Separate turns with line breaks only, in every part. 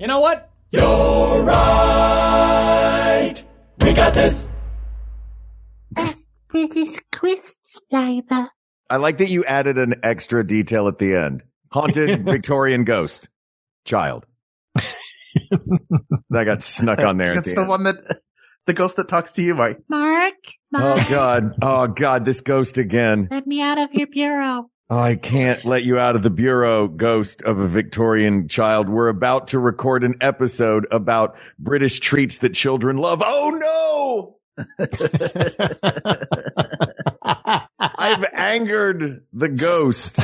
You know what? You're right. We got this.
Best British crisps flavor.
I like that you added an extra detail at the end. Haunted Victorian ghost. Child. that got snuck on there.
That's the,
the,
one that, the ghost that talks to you, Mike.
Mark, oh, Mark,
Oh God. Oh God, this ghost again.
let me out of your bureau.
I can't let you out of the bureau, ghost of a Victorian child. We're about to record an episode about British treats that children love. Oh no! I've angered the ghost.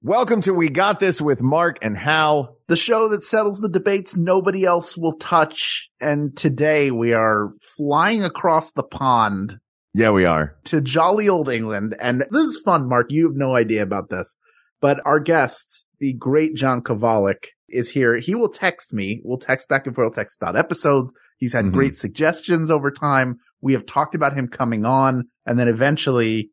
Welcome to We Got This with Mark and Hal.
The show that settles the debates nobody else will touch. And today we are flying across the pond
Yeah, we are.
to jolly old England. And this is fun, Mark. You have no idea about this, but our guest, the great John Kovalic is here. He will text me. We'll text back and forth, will text about episodes. He's had
Mhm.
great suggestions over time. We have talked about him coming on and then eventually,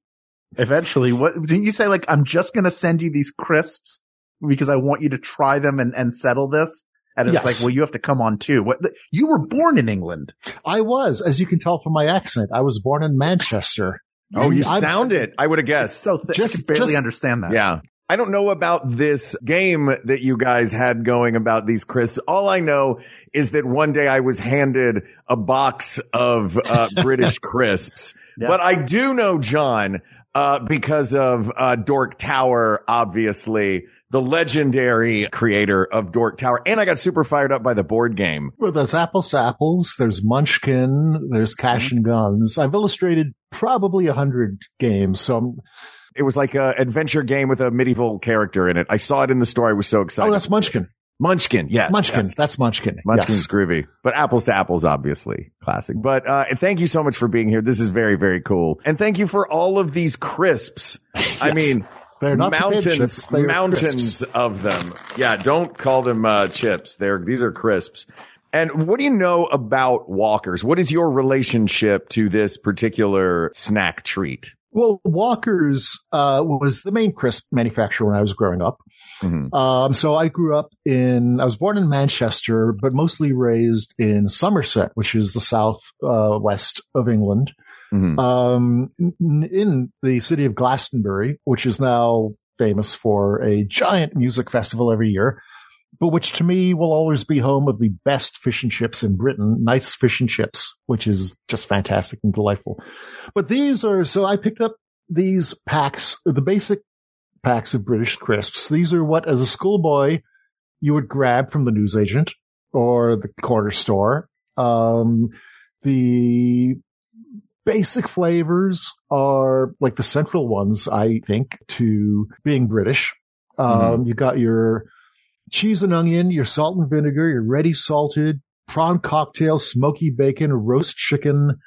eventually, what didn't you say? Like, I'm just going to send you these crisps because I want you to try them and, and settle this. And it's
Yes.
like, well, you have to come on too. What, you were born in England.
I was, as you can tell from my accent, I was born in Manchester.
Oh, you
I'm-
sound it. I would have guessed.
so thick.
Just-
I can barely
just-
understand that.
Yeah. I don't know about this game that you guys had going about these crisps. All I know is that one day I was handed a box of uh, British crisps.
Yeah.
But I do know John uh, because of uh, Dork Tower, obviously the legendary creator of Dork Tower, and I got super fired up by the board game.
Well, there's apples to apples, there's Munchkin, there's Cash
Mm-hmm.
and Guns. I've illustrated probably a hundred games, so I'm,
It was like a adventure game with a medieval character in it. I saw it in the store. I was so excited.
oh, that's Munchkin.
Munchkin. Yes.
Munchkin.
yes.
That's Munchkin.
Munchkin's
Yes.
groovy, but apples to apples, obviously classic. But, uh, thank you so much for being here. This is very, very cool. And thank you for all of these crisps. I mean,
They're not potato
mountains,
chips, they are
mountains
crisps.
of them. Yeah. Don't call them, uh, chips. They're, these are crisps. And what do you know about Walkers? What is your relationship to this particular snack treat?
Well, Walker's uh, was the main crisp manufacturer when I was growing up.
Mhm.
Um, so I grew up in, I was born in Manchester, but mostly raised in Somerset, which is the southwest uh, west of England.
Mhm.
um, in the city of Glastonbury, which is now famous for a giant music festival every year, but which to me will always be home of the best fish and chips in Britain, nice fish and chips, which is just fantastic and delightful. But these are, so I picked up these packs, the basic packs of British crisps. These are what, as a schoolboy, you would grab from the newsagent or the corner store. Um, the basic flavors are like the central ones, I think, to being British. Um, you got your cheese and onion, your salt and vinegar, your ready salted prawn cocktail, smoky bacon, roast chicken.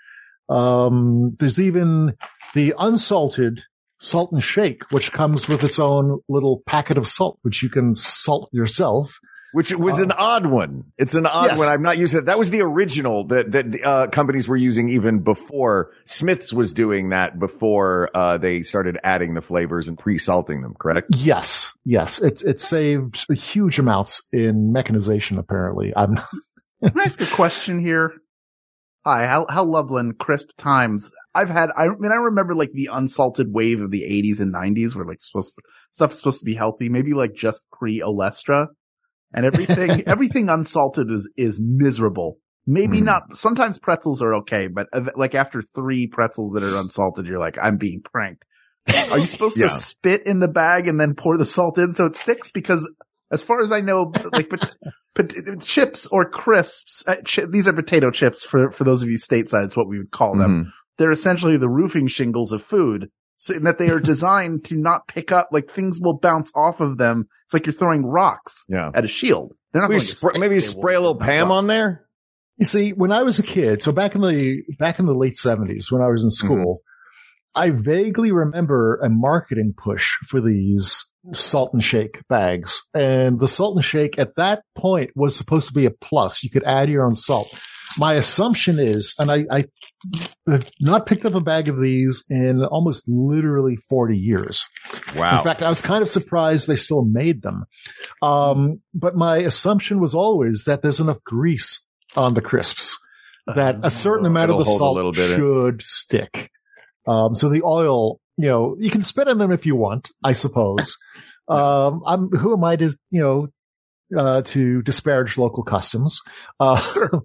Um, there's even the unsalted salt and shake, which comes with its own little packet of salt, which you can salt yourself.
Which was an odd one. It's an odd
Yes.
one. I'm not used to that. That was the original that, that, uh, companies were using even before Smith's was doing that before, uh, they started adding the flavors and pre-salting them, correct?
Yes, yes, it it saved huge amounts in mechanization. Apparently, I'm
Can I ask a question here? Hi, Hal, Hal Lublin, Crisp Times. I've had, I mean, I remember like the unsalted wave of the 80s and 90s where like supposed stuff's supposed to be healthy, maybe like just pre-Olestra and everything, everything unsalted is, is miserable. Maybe
Hmm.
not, sometimes pretzels are okay, but like after three pretzels that are unsalted, you're like, I'm being pranked. Are you supposed
Yeah.
to spit in the bag and then pour the salt in so it sticks? Because as far as I know, like pot- pot- chips or crisps, uh, chi- these are potato chips for, for those of you stateside. It's what we would call them.
Mhm.
They're essentially the roofing shingles of food. So in that they are designed to not pick up, like things will bounce off of them. It's like you're throwing rocks
Yeah.
at a shield. They're not
Maybe,
going to
spray, maybe
they
spray a little Pam on there.
You see, when I was a kid, so back in the back in the late seventies, when I was in mm-hmm. school, I vaguely remember a marketing push for these salt and shake bags. And the salt and shake at that point was supposed to be a plus. You could add your own salt. My assumption is, and I, I have not picked up a bag of these in almost literally 40 years.
Wow.
In fact, I was kind of surprised they still made them. Um, but my assumption was always that there's enough grease on the crisps that a certain amount of
It'll
the
hold a
salt
bit in.
should stick. Um, so the oil, you know, you can spit on them if you want, I suppose. um, I'm, who am I to, you know, uh, to disparage local customs? Uh,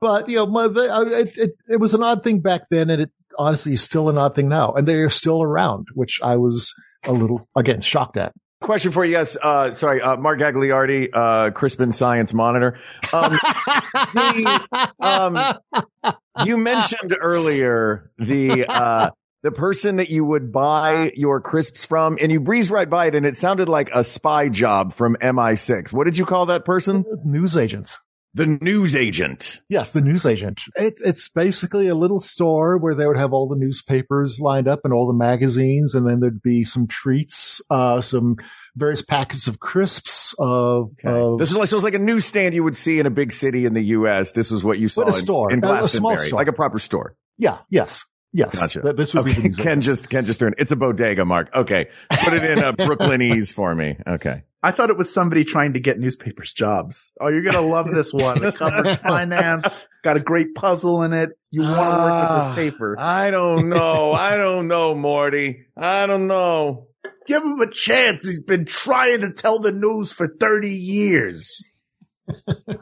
but you know, my, it, it, it was an odd thing back then and it honestly is still an odd thing now. And they are still around, which I was a little, again, shocked at.
Question for you, yes. Uh, sorry, uh, Mark Gagliardi, uh, Crispin Science Monitor. Um, the, um, you mentioned earlier the, uh, the person that you would buy your crisps from and you breezed right by it and it sounded like a spy job from MI6. What did you call that person?
News agents.
The news agent.
Yes, the news agent. It, it's basically a little store where they would have all the newspapers lined up and all the magazines, and then there'd be some treats, uh, some various packets of crisps of, of
This is like, so it's like a newsstand you would see in a big city in the U.S. This is what you saw in-
store.
in
A- a small store.
like a proper store.
yeah, yes, yes.
Gotcha.
Th- This would be
Okay,
the news
Ken just Ken just turned. It's a bodega, Mark. Okay, put it in a Brooklynese for me. Okay.
I thought it was somebody trying to get newspapers jobs. Oh, you're gonna love this one. It covers finance, got a great puzzle in it. You want to work with
Ah,
this paper.
I don't know. I don't know, Morty. I don't know.
Give him a chance. He's been trying to tell the news for 30 years.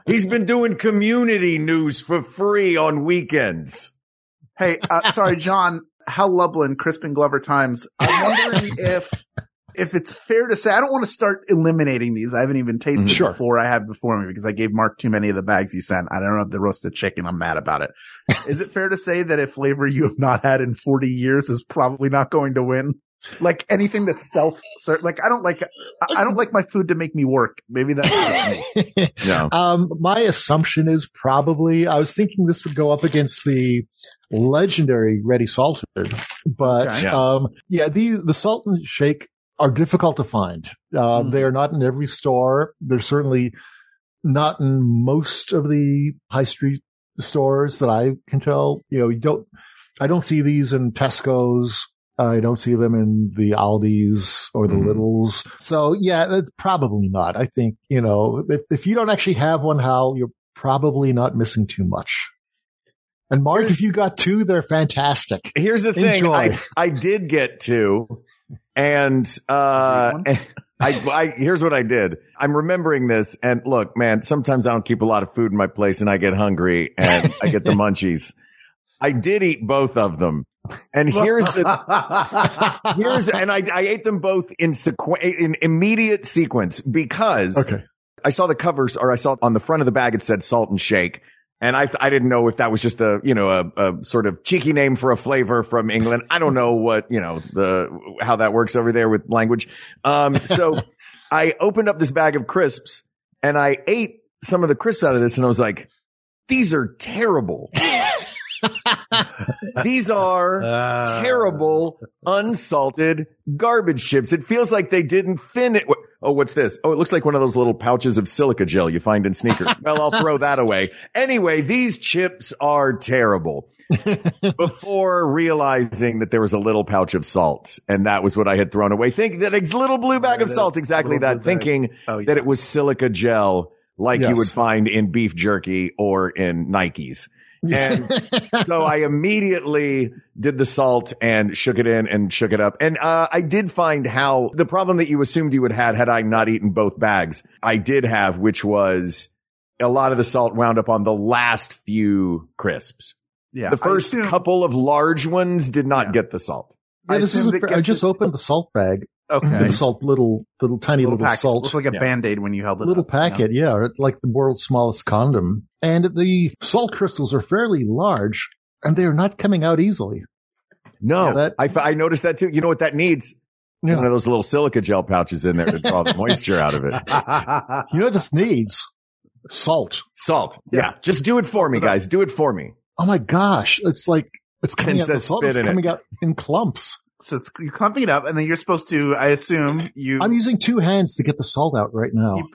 He's been doing community news for free on weekends.
Hey, uh, sorry, John. Hal Lublin, Crispin Glover Times. I'm wondering if if it's fair to say I don't want to start eliminating these. I haven't even tasted
Sure.
before I have before me because I gave Mark too many of the bags he sent. I don't have the roasted chicken. I'm mad about it. Is it fair to say that a flavor you have not had in 40 years is probably not going to win? Like anything that's self, like I don't like, I I don't like my food to make me work. Maybe that's me.
No.
Um, my assumption is probably, I was thinking this would go up against the legendary Ready Salted, but,
Okay.
Yeah.
um, yeah, the, the salt and shake are difficult to find. Uh,
Mm.
they are not in every store. They're certainly not in most of the high street stores that I can tell. You know, you don't, I don't see these in Tesco's. I don't see them in the Aldi's or the
Mhm.
Lidls. So yeah, it's probably not. I think, you know, if, if you don't actually have one, Hal, you're probably not missing too much. And Mark, if you got two, they're fantastic.
Here's the thing. I, I did get two and, uh, I, I, here's what I did. I'm remembering this and look, man, sometimes I don't keep a lot of food in my place and I get hungry and I get the munchies. I did eat both of them. And here's the, here's, and I, I ate them both in sequ- in immediate sequence because
Okay.
I saw the covers or I saw on the front of the bag, it said salt and shake. And I, I didn't know if that was just a, you know, a, a sort of cheeky name for a flavor from England. I don't know what, you know, the, how that works over there with language. Um, so I opened up this bag of crisps and I ate some of the crisps out of this and I was like, these are terrible. these are
Uh,
terrible, unsalted garbage chips. It feels like they didn't fin it. Oh, what's this? Oh, it looks like one of those little pouches of silica gel you find in sneakers. well, I'll throw that away. Anyway, these chips are terrible. Before realizing that there was a little pouch of salt and that was what I had thrown away, think that ex- little blue bag of salt, exactly that, thinking
Oh, yeah.
that it was silica gel like you would find in beef jerky or in Nikes. And so I immediately did the salt and shook it in and shook it up. And, uh, I did find how the problem that you assumed you would had had I not eaten both bags, I did have, which was a lot of the salt wound up on the last few crisps.
yeah.
the first
assume-
couple of large ones did not
Yeah.
get the salt.
Yeah,
I
this is.
it
I
gets
just
it-
opened the salt bag.
Okay.
The salt, little, little tiny
Little
little,
packet.
salt.
Looks like a
Yeah.
band-aid when you held it
little
up, you know?
packet, yeah, like the world's smallest condom. And the salt crystals are fairly large, and they are not coming out easily.
No,
Yeah, that-
I, f- I noticed that too. You know what that needs?
Yeah.
One of those little silica gel pouches in there to draw the moisture out of it.
You know what this needs? Salt.
Salt. Yeah. Just do it for me, guys. Do it for me.
Oh my gosh. It's like, it's coming
And
out, the salt
spit
is
in it.
coming out in clumps.
So it's you're clumping it up, and then you're supposed to. I assume you.
I'm using two hands to get the salt out right now.
you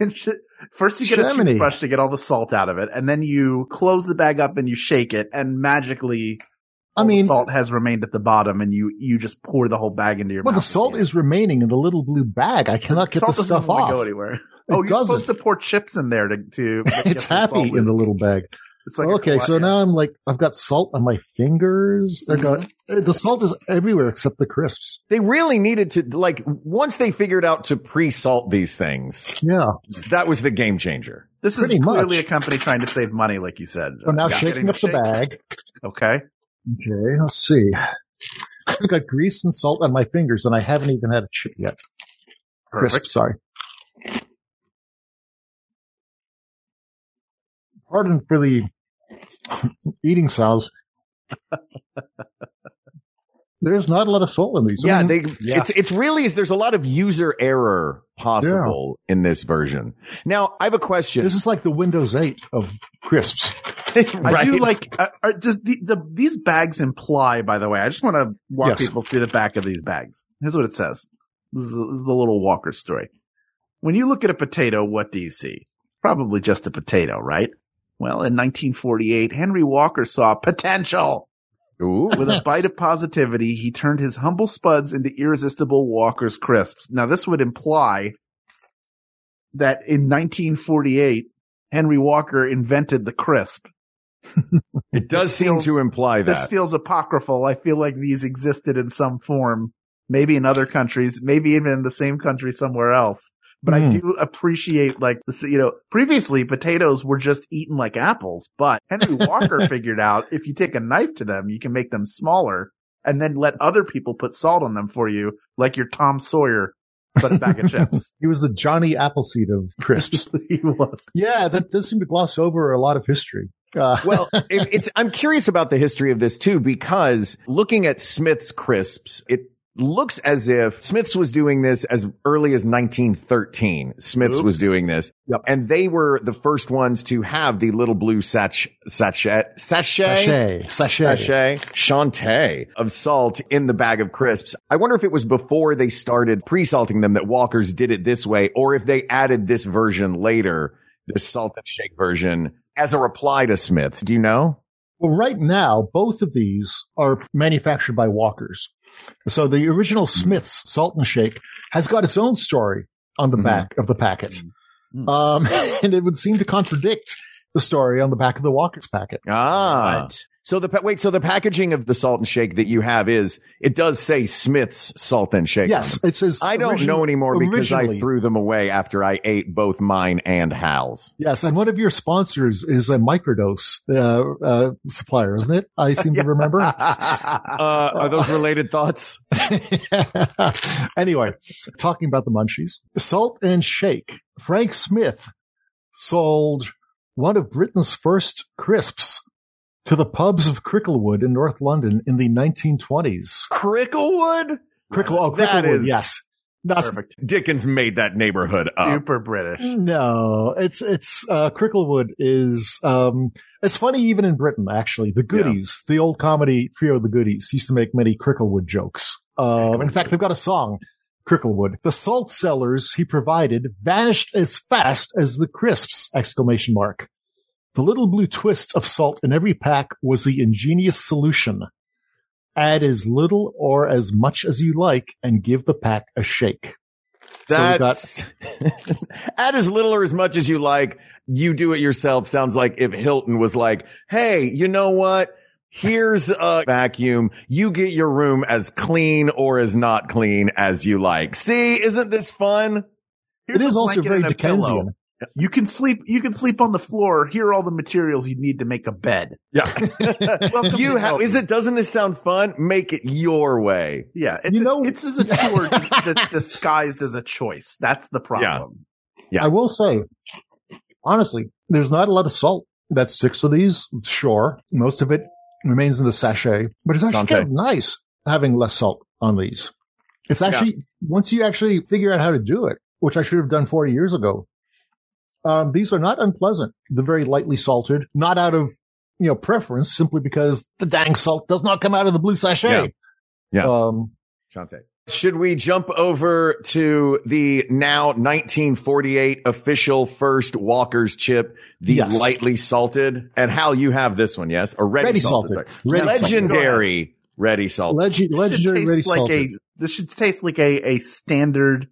it. First, you get a
Jiminy.
toothbrush to get all the salt out of it, and then you close the bag up and you shake it, and magically,
I mean,
salt has remained at the bottom, and you you just pour the whole bag into your bag.
well, the salt is remaining in the little blue bag. I cannot get
salt
the stuff off.
Go anywhere. Oh, you're supposed
doesn't.
to pour chips in there to to. get
It's happy in the little bag.
It's like
okay, so now I'm like, I've got salt on my fingers. I got
Mm-hmm.
the salt is everywhere except the crisps.
They really needed to, like, once they figured out to pre-salt these things,
Yeah.
that was the game changer.
this is
pretty
clearly
much.
a company trying to save money, like you said.
So now
Yeah.
shaking
Getting
up the
shake.
bag.
Okay.
Okay, let's see. I've got grease and salt on my fingers, and I haven't even had a chip yet. Crisp, sorry. Pardon for the eating sounds. There's not a lot of salt in these. I
Yeah,
mean,
they, it's, it's really, there's a lot of user error possible in this version. Now, I have a question.
this is like the Windows 8 of crisps.
I do like. Uh, does the, the these bags imply? By the way, I just want to walk
Yes.
people through the back of these bags. Here's what it says. This is, this is the little Walker story. When you look at a potato, what do you see? Probably just a potato, right? Well, in 1948, Henry Walker saw potential.
Ooh.
With a bite of positivity, he turned his humble spuds into irresistible Walker's crisps. Now, this would imply that in 1948, Henry Walker invented the crisp.
It does seem
feels-
to imply that.
This feels apocryphal. I feel like these existed in some form, maybe in other countries, maybe even in the same country somewhere else. But I
Hmm.
do appreciate like this, you know, previously potatoes were just eaten like apples, but Henry Walker figured out if you take a knife to them, you can make them smaller and then let other people put salt on them for you, like your Tom Sawyer, but a bag of chips.
He was the Johnny Appleseed of crisps.
he was.
yeah, that does seem to gloss over a lot of history. Uh,
well, it, it's, I'm curious about the history of this too, because looking at Smith's crisps, it looks as if Smith's was doing this as early as 1913. Smith's was doing this.
Yep.
And they were the first ones to have the little blue sach, sachet, sachet,
sachet, sachet.
sachet, Shantae of salt in the bag of crisps. I wonder if it was before they started pre-salting them that Walkers did it this way, or if they added this version later, this salt and shake version as a reply to Smith's. Do you know?
Well, right now, both of these are manufactured by Walkers. So the original Smith's Salt and Shake has got its own story on the
Mhm.
back of the packet.
Mhm.
Um, and it would seem to contradict the story on the back of the Walker's packet.
Ah.
Right.
So the wait, so the packaging of the salt and shake that you have is it does say Smith's salt and shake.
Yes, it says.
I don't
origin-
know anymore because I threw them away after I ate both mine and Hal's.
Yes, and one of your sponsors is a microdose uh, uh, supplier, isn't it? I seem to remember.
Uh, are those related thoughts?
anyway, talking about the munchies, Salt and Shake. Frank Smith sold one of Britain's first crisps to the pubs of Cricklewood in North London in the 1920s.
Cricklewood?
Crickle, oh,
That
Cricklewood,
is-
yes. That's,
Perfect.
Dickens made that neighborhood up.
Super British.
no, it's, it's, uh, Cricklewood is, um, it's funny even in Britain, actually. The Goodies, the old comedy trio, The Goodies, used to make many Cricklewood jokes. Um, in fact, they've got a song, Cricklewood. The salt cellars he provided vanished as fast as the crisps! Exclamation mark. The little blue twist of salt in every pack was the ingenious solution. Add as little or as much as you like and give the pack a shake. So got
That's add as little or as much as you like. You do it yourself. Sounds like if Hilton was like, Hey, you know what? Here's a vacuum. You get your room as clean or as not clean as you like. See, isn't this fun?
Here's
it is also very
and a pillow.
Dickensian.
You can sleep. You can sleep on the floor. Here are all the materials you need to make a bed.
Yeah.
Welcome
you have, is it, doesn't this sound fun? Make it your way.
Yeah, it's
You
a,
know-
it's as a chore that's disguised as a choice. That's the problem.
Yeah.
I will say, honestly, there's not a lot of salt That's six of these. Sure, most of it remains in the sachet, but it's actually kind of nice having less salt on these. It's actually once you actually figure out how to do it, which I should have done 40 years ago. Um, these are not unpleasant. They're very lightly salted, not out of, you know, preference, simply because the dang salt does not come out of the blue sachet.
Yeah.
Um,
Shante. Should we jump over to the now 1948 official first Walker's chip, the
Yes.
lightly salted? And Hal, you have this one, yes? Or ready,
Ready
salted.
salted.
sorry.
Ready salted.
Legendary ready salted.
Legi-
This should
legendary ready
like
salted.
a this should taste like a a standard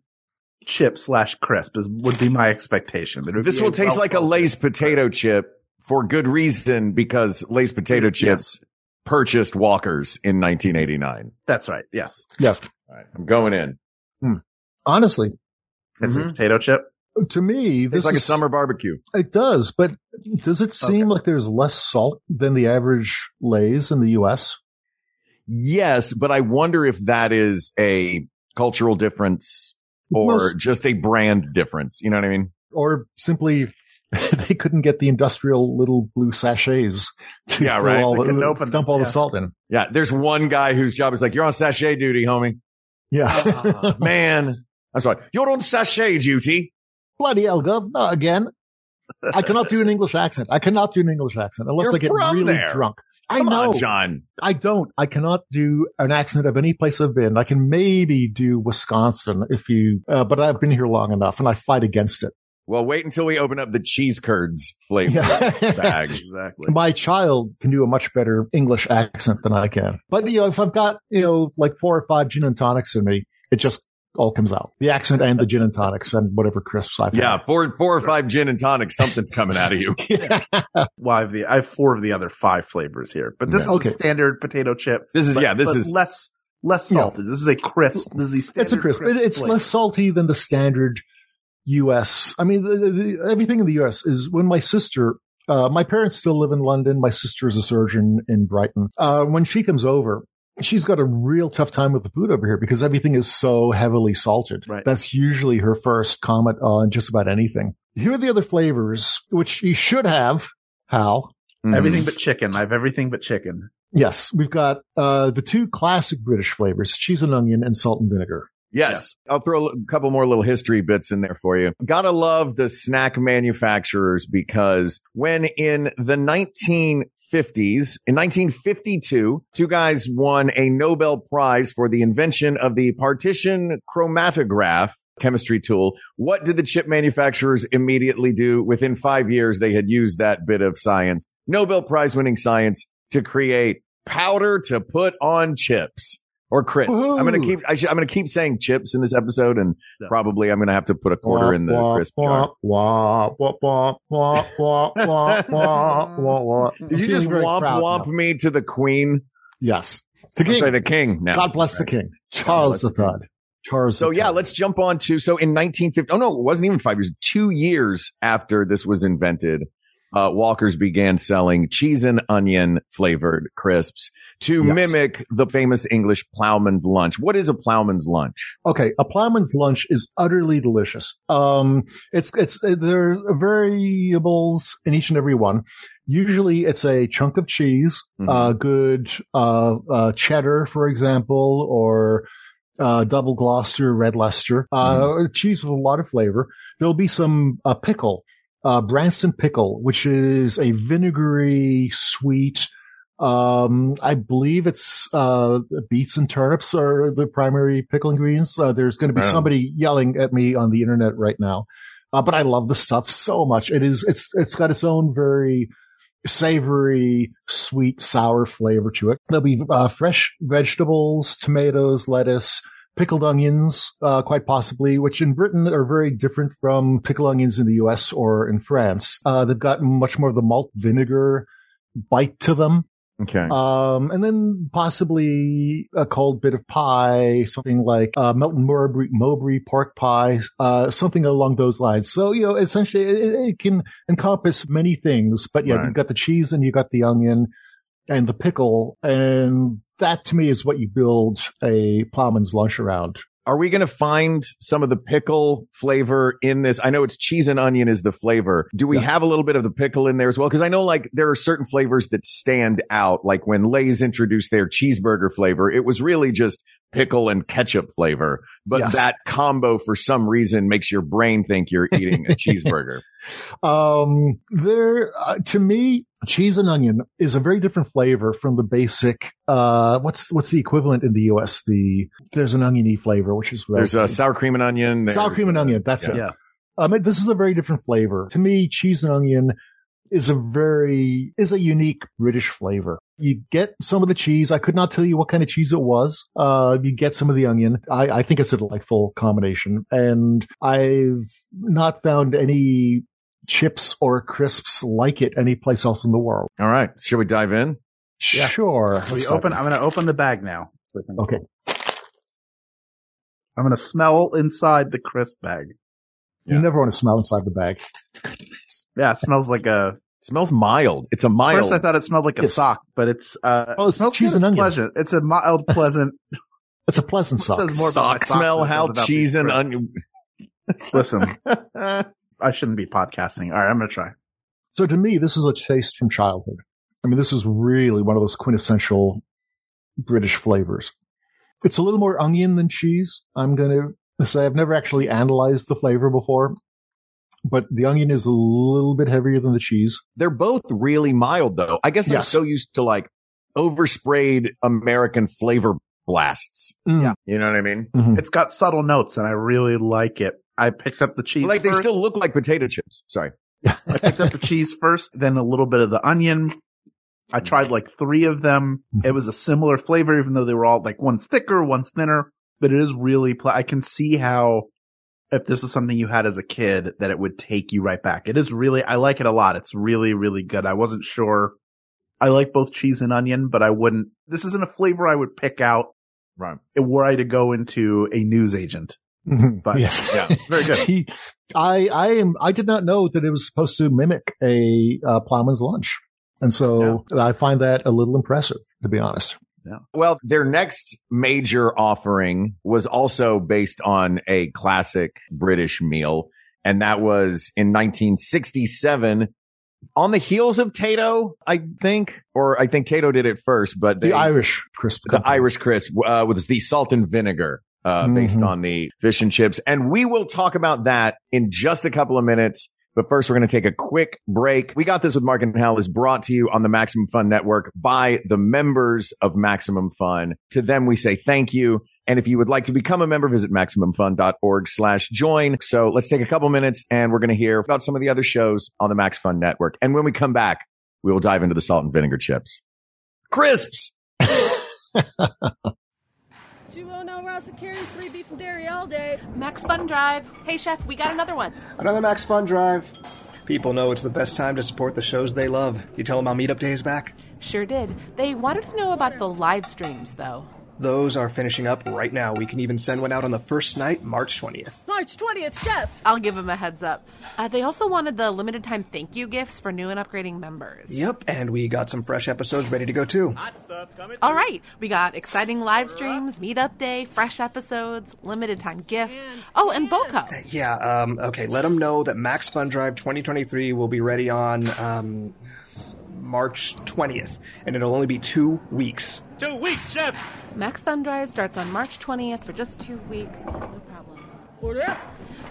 chip slash crisp is would be my expectation. It
this will taste like a
well-salted
Lay's potato
crisp.
chip for good reason because Lay's potato chips purchased Walker's in 1989.
That's right. Yes,
yeah.
All right, I'm going in.
Honestly,
it's
Mhm.
a potato chip.
to me, this
It's like a summer barbecue.
It does, but does it seem like there's less salt than the average Lay's in the U.S.?
Yes, but I wonder if that is a cultural difference or
Most-
just a brand difference. You know what I mean?
or simply they couldn't get the industrial little blue sachets to
Yeah,
fill
right.
all
They
the,
open
dump all
yeah.
the salt in.
Yeah. There's one guy whose job is like, you're on sachet duty, homie.
Yeah.
Man. I'm sorry. You're on sachet duty.
Bloody hell, Gov. No, again. I cannot do an English accent. I cannot do an English accent unless
You're
I get really
there.
drunk. I know.
on, John.
I don't. I cannot do an accent of any place I've been. I can maybe do Wisconsin if you, uh, but I've been here long enough and I fight against it.
Well, wait until we open up the cheese curds flavor
Yeah.
bag.
Exactly.
My child can do a much better English accent than I can. But, you know, if I've got, you know, like four or five gin and tonics in me, it just all comes out. The accent and the gin and tonics and whatever crisps I've
Yeah. Four, four or five gin and tonics. Something's coming out of you.
had.
Well, I have, the, I have four of the other five flavors here, but this
Yeah.
is
Okay.
a standard potato chip.
This is,
but-
yeah, this
but
is,
less less
Yeah.
salted. This is a crisp. This is the standard
it's a crisp. It- It's
flavor.
less salty than the standard U.S. I mean, the, the, everything in the U.S. is when my sister, uh, my parents still live in London. My sister is a surgeon in Brighton. Uh, when she comes over, she's got a real tough time with the food over here because everything is so heavily salted.
Right.
That's usually her first comment on just about anything. Here are the other flavors, which you should have, Hal.
mm.
everything but chicken. I have everything but chicken.
Yes, we've got uh, the two classic British flavors, cheese and onion and salt and vinegar.
Yes. I'll throw a couple more little history bits in there for you. Gotta love the snack manufacturers because when in the 1950s, in 1952, two guys won a Nobel Prize for the invention of the partition chromatograph chemistry tool. What did the chip manufacturers immediately do? Within five years, they had used that bit of science, Nobel Prize winning science to create powder to put on chips or crisps. I'm going to keep, I I'm going to keep saying chips in this episode and
Yeah.
probably I'm going to have to put a quarter in the
Wah,
crisp
wah, wah, wah, wah, wah, wah, wah, wah, wah, wah.
Did you just womp womp
now.
me to the queen?
Yes. The
I'm
king.
sorry, the king now.
God bless the king. Charles the
bless the king.
Third. Charles
So yeah, let's jump on to, so in 1950, oh no, it wasn't even five years, two years after this was invented, uh, Walker's began selling cheese and onion flavored crisps to
Yes.
mimic the famous English plowman's lunch. What is a plowman's lunch?
Okay, a plowman's lunch is utterly delicious. Um, it's it's there are variables in each and every one. Usually, it's a chunk of cheese,
Mhm.
uh, good uh, uh, cheddar, for example, or uh, double Gloucester, red Leicester, uh, cheese with a lot of flavor. There'll be some uh, pickle, uh, Branston pickle, which is a vinegary, sweet. Um, I believe it's, uh, beets and turnips are the primary pickle ingredients. Uh, there's going to be
Wow.
somebody yelling at me on the internet right now. Uh, but I love the stuff so much. It is, it's, it's got its own very savory, sweet, sour flavor to it. There'll be, uh, fresh vegetables, tomatoes, lettuce, pickled onions, uh, quite possibly, which in Britain are very different from pickled onions in the US or in France. Uh, they've got much more of the malt vinegar bite to them.
Okay.
Um, and then possibly a cold bit of pie, something like, uh, Melton Mowbray, Mowbray pork pie, uh, something along those lines. So, you know, essentially it, it can encompass many things, but yeah,
Right.
you've got the cheese and you've got the onion and the pickle. And that to me is what you build a plowman's lunch around.
Are we going to find some of the pickle flavor in this? I know it's cheese and onion is the flavor. Do we have a little bit of the pickle in there as well? Cause I know like there are certain flavors that stand out. Like when Lay's introduced their cheeseburger flavor, it was really just pickle and ketchup flavor. But
Yes.
that combo for some reason makes your brain think you're eating a cheeseburger.
Um, there, uh, to me, cheese and onion is a very different flavor from the basic, uh, what's, what's the equivalent in the U.S.? The, there's an oniony flavor, which is
There's a sour cream and onion.
sour cream and onion. That's it.
Yeah.
I mean, this is a very different flavor. To me, cheese and onion is a very, is a unique British flavor. You get some of the cheese. I could not tell you what kind of cheese it was. Uh, you get some of the onion. I, I think it's a delightful combination and I've not found any chips or crisps like it anyplace else in the world.
All right. Shall we dive in?
Yeah.
Sure.
We open. I'm going to open the bag now.
Okay.
I'm going to smell inside the crisp bag.
You never want to smell inside the bag.
Yeah, it smells like a.
smells mild. It's a mild.
First, I thought it smelled like a
Yes.
sock, but it's uh,
Oh,
it
it's
smells
cheese and
It's
onion.
pleasant. It's a mild, pleasant.
It's a pleasant
It
sock.
says more about
sock
socks
smell, how cheese and onion.
Listen, I shouldn't be podcasting. All right, I'm going to try.
So to me, this is a taste from childhood. I mean, this is really one of those quintessential British flavors. It's a little more onion than cheese. I'm going to say I've never actually analyzed the flavor before, but the onion is a little bit heavier than the cheese.
They're both really mild though. I guess I'm so used to like oversprayed American flavor blasts.
Yeah.
You know what I mean?
Mhm.
It's got subtle notes, and I really like it. I picked up the cheese.
like they still look like potato chips. Sorry.
I picked up the cheese first, then a little bit of the onion. I tried like three of them. It was a similar flavor, even though they were all like one's thicker, one's thinner, but it is really, pl- I can see how if this is something you had as a kid that it would take you right back. It is really, I like it a lot. It's really, really good. I wasn't sure. I like both cheese and onion, but I wouldn't, this isn't a flavor I would pick out
Right.
were I to go into a news agent.
Mhm.
But
yes.
yeah, very good.
He, I, I am, I did not know that it was supposed to mimic a uh, plowman's lunch. And so I find that a little impressive, to be honest.
Well, their next major offering was also based on a classic British meal, and that was in 1967 on the heels of Tayto, I think, or I think Tayto did it first, but they,
The Irish crisp.
the
company.
Irish crisp uh, with the salt and vinegar. Uh, based
Mhm.
on the fish and chips. And we will talk about that in just a couple of minutes. But first, we're going to take a quick break. We got this with Mark and Hal is brought to you on the Maximum Fun Network by the members of Maximum Fun. To them, we say thank you. And if you would like to become a member, visit MaximumFun.org slash join. So let's take a couple minutes and we're going to hear about some of the other shows on the Max Fun Network. And when we come back, we will dive into the salt and vinegar chips. Crisps!
209 Rouse carrying three beef and dairy all day.
Max Fun Drive. Hey, Chef, we got another one.
Another Max Fun Drive. People know it's the best time to support the shows they love. You tell them how Meetup Day is back?
Sure did. They wanted to know about the live streams, though.
Those are finishing up right now. We can even send one out on the first night, March 20th.
March 20th, Chef.
I'll give them a heads up. Uh, they also wanted the limited time thank you gifts for new and upgrading members.
Yep, and we got some fresh episodes ready to go too.
All right, we got exciting live streams, meetup day, fresh episodes, limited time gifts. Oh, and BOCO.
Yeah, um, okay, let them know that Max Fun Drive 2023 will be ready on um, March 20th, and it'll only be two weeks.
Two weeks, Chef.
Max Fun Drive starts on March 20th for just two weeks. No problem.
Order up.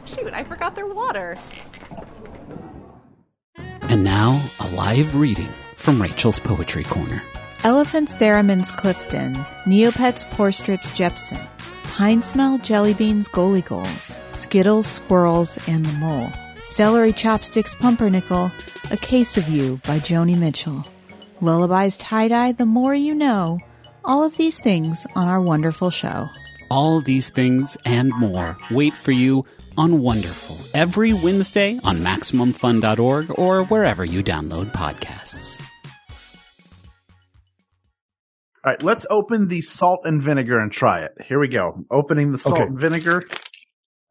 Shoot, I forgot their water.
And now, a live reading from Rachel's Poetry Corner.
Elephants Theremin's Clifton, Neopets Poor Strips Jepson, Pine Smell Jelly Beans Goalie Goals, Skittles Squirrels and the Mole, Celery Chopsticks Pumpernickel, A Case of You by Joni Mitchell, Lullabies Tie Dye The More You Know, all of these things on our wonderful show.
All these things and more wait for you on Wonderful every Wednesday on MaximumFun.org or wherever you download podcasts.
All right, let's open the salt and vinegar and try it. Here we go. Opening the salt
Okay.
and vinegar.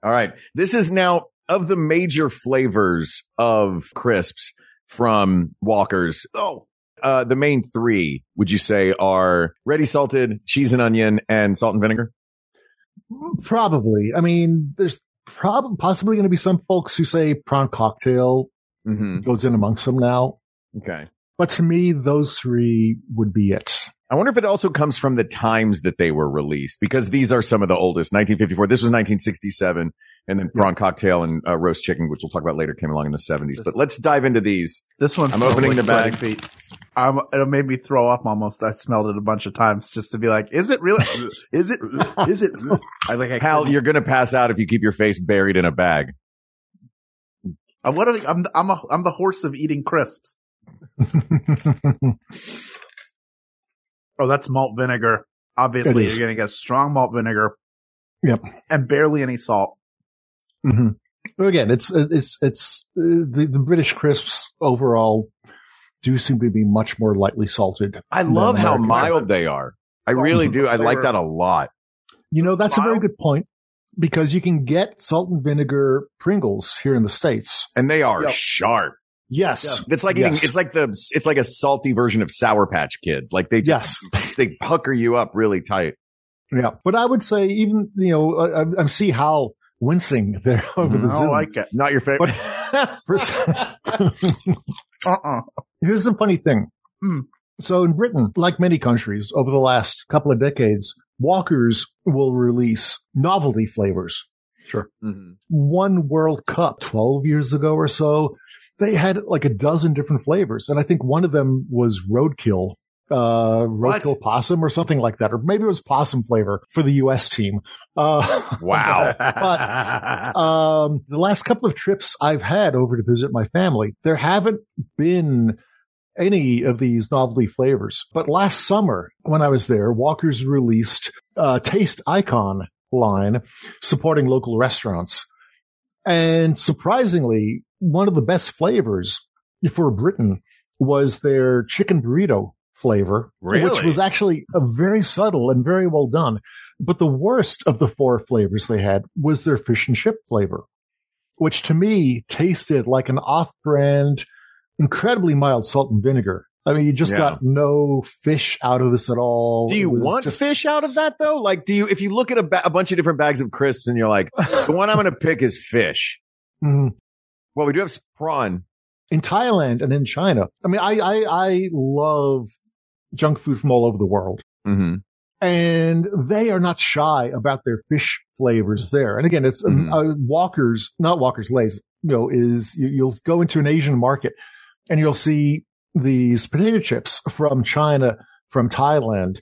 All right. This is now of the major flavors of crisps from Walker's. Oh, uh, the main three would you say are ready salted, cheese and onion, and salt and vinegar?
Probably. I mean, there's prob- possibly going to be some folks who say prawn cocktail
Mm-hmm.
goes in amongst them now.
Okay.
But to me, those three would be it.
I wonder if it also comes from the times that they were released because these are some of the oldest. 1954. This was 1967, and then prawn cocktail and uh, roast chicken, which we'll talk about later, came along in the 70s. But let's dive into these.
This one's
I'm opening the bag.
feet. Um, it made me throw up almost. I smelled it a bunch of times just to be like, is it really? is it? Is it? I like. I
Hal, you're gonna pass out if you keep your face buried in a bag.
Uh, what? Are, I'm I'm a I'm the horse of eating crisps. Oh, that's malt vinegar. Obviously, you're going to get strong malt vinegar
Yep.
and barely any salt.
Hmm But again, it's it's it's uh, the the British crisps overall do seem to be much more lightly salted.
I love how
American
mild they are. I really do. I like that a lot.
You know, that's a very good point because you can get salt and vinegar Pringles here in the states.
And they are
Yep.
sharp.
Yes,
It's like eating,
Yes.
it's like the, it's like a salty version of Sour Patch Kids. Like they just, they pucker you up really tight.
yeah. But I would say even you know I, I- I see how wincing there over the
I
Zoom.
don't like it.
Not your favorite.
For
Uh-uh.
Here's the funny thing.
Hmm.
So in Britain, like many countries over the last couple of decades, Walkers will release novelty flavors. Sure.
Mhm.
One World Cup 12 years ago or so, they had like a dozen different flavors. And I think one of them was roadkill, uh, roadkill possum or something like that. Or maybe it was possum flavor for the US team. Uh,
Wow.
but um, the last couple of trips I've had over to visit my family, there haven't been any of these novelty flavors. But last summer, when I was there, Walker's released a Taste Icon line supporting local restaurants. And surprisingly, one of the best flavors for Britain was their chicken burrito flavor, which was actually a very subtle and very well done. But the worst of the four flavors they had was their fish and chip flavor, which to me tasted like an off-brand, incredibly mild salt and vinegar. I mean, you just
Yeah.
got no fish out of this at all.
Do you want
just-
fish out of that though? Like, do you, if you look at a, ba- a bunch of different bags of crisps and you're like, the one I'm going to pick is fish.
Mhm.
Well, we do have prawn.
in Thailand and in China. I mean, I, I, I love junk food from all over the world.
Mm-hmm.
and they are not shy about their fish flavors there. And again, it's um,
Mhm.
uh, Walker's, not Walker's Lays, you know, is you, you'll go into an Asian market and you'll see these potato chips from China, from Thailand.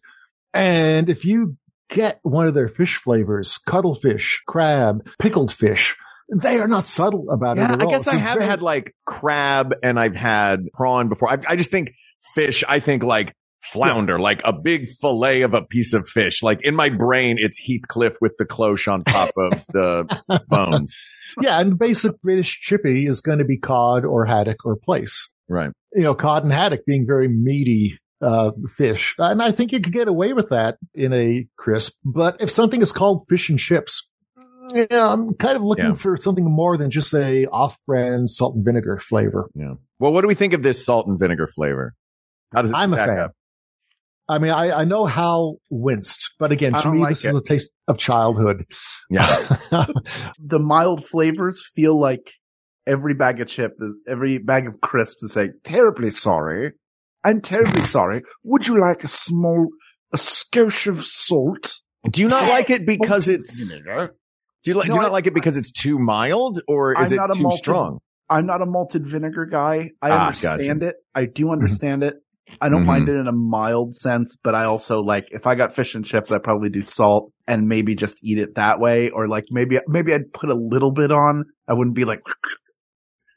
And if you get one of their fish flavors, cuttlefish, crab, pickled fish, they are not subtle about
Yeah,
it at
I
all.
guess
It's
I have
very-
had like crab and I've had prawn before. I, I just think fish. I think like flounder, like a big fillet of a piece of fish. Like in my brain, it's Heathcliff with the cloche on top of the bones.
yeah, and the basic British chippy is going to be cod or haddock or plaice.
Right.
you know, cod and haddock being very meaty uh, fish. And I think you could get away with that in a crisp. But if something is called fish and chips, yeah, I'm kind of looking
Yeah.
for something more than just a off-brand salt and vinegar flavor.
Yeah. Well, what do we think of this salt and vinegar flavor? How does it
I'm a
stack
fan.
up?
I mean, I, I know Hal winced, but again, to me,
like
this
it.
is a taste of childhood.
Yeah.
the mild flavors feel like every bag of chip, every bag of crisps is saying, terribly sorry. I'm terribly sorry. Would you like a small, a skosh of salt?
Do you not like it because it's, do you like,
No,
do you
I-
not like it because it's too mild or is
I'm
it
not
too
malted-
strong?
I'm not a malted vinegar guy. I
Ah,
understand it. I do understand it. I don't
Mhm.
mind it in a mild sense, but I also like if I got fish and chips, I'd probably do salt and maybe just eat it that way, or like maybe maybe I'd put a little bit on. I wouldn't be like,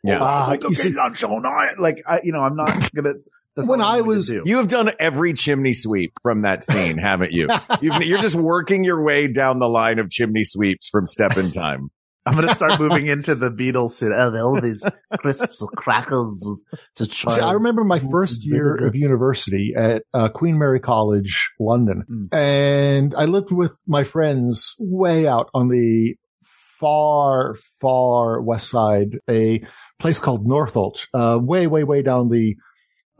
Yeah.
oh, like,
you
okay,
see-
lunch all night. Like I, you know, I'm not gonna. That's
When I was-
do.
You have done every chimney sweep from that scene, haven't you? You've, you're just working your way down the line of chimney sweeps from Step in Time.
I'm gonna start moving into the Beatles. and, Oh, all these crisps or crackers to try.
See, I remember my first year of university at uh, Queen Mary College, London,
Mm.
and I lived with my friends way out on the far, far west side, a place called Northolt, uh, way, way, way down the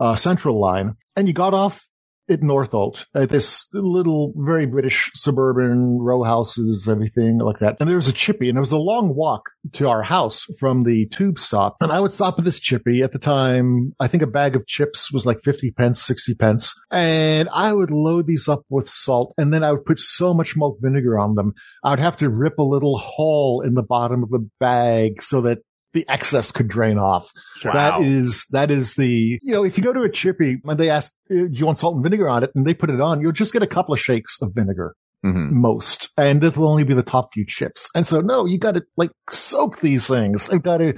uh, central line. And you got off at Northolt, at this little, very British suburban row houses, everything like that. And there was a chippy, and it was a long walk to our house from the tube stop. And I would stop at this chippy at the time. I think a bag of chips was like 50 pence, 60 pence. And I would load these up with salt, and then I would put so much malt vinegar on them. I would have to rip a little hole in the bottom of the bag so that the excess could drain off.
Wow.
That is, that is the, you know, if you go to a chippy and they ask, "Uh, do you want salt and vinegar on it? And they put it on, you'll just get a couple of shakes of vinegar.
Mm-hmm.
Most, and this will only be the top few chips. And so, no, you got to like soak these things. They've got to,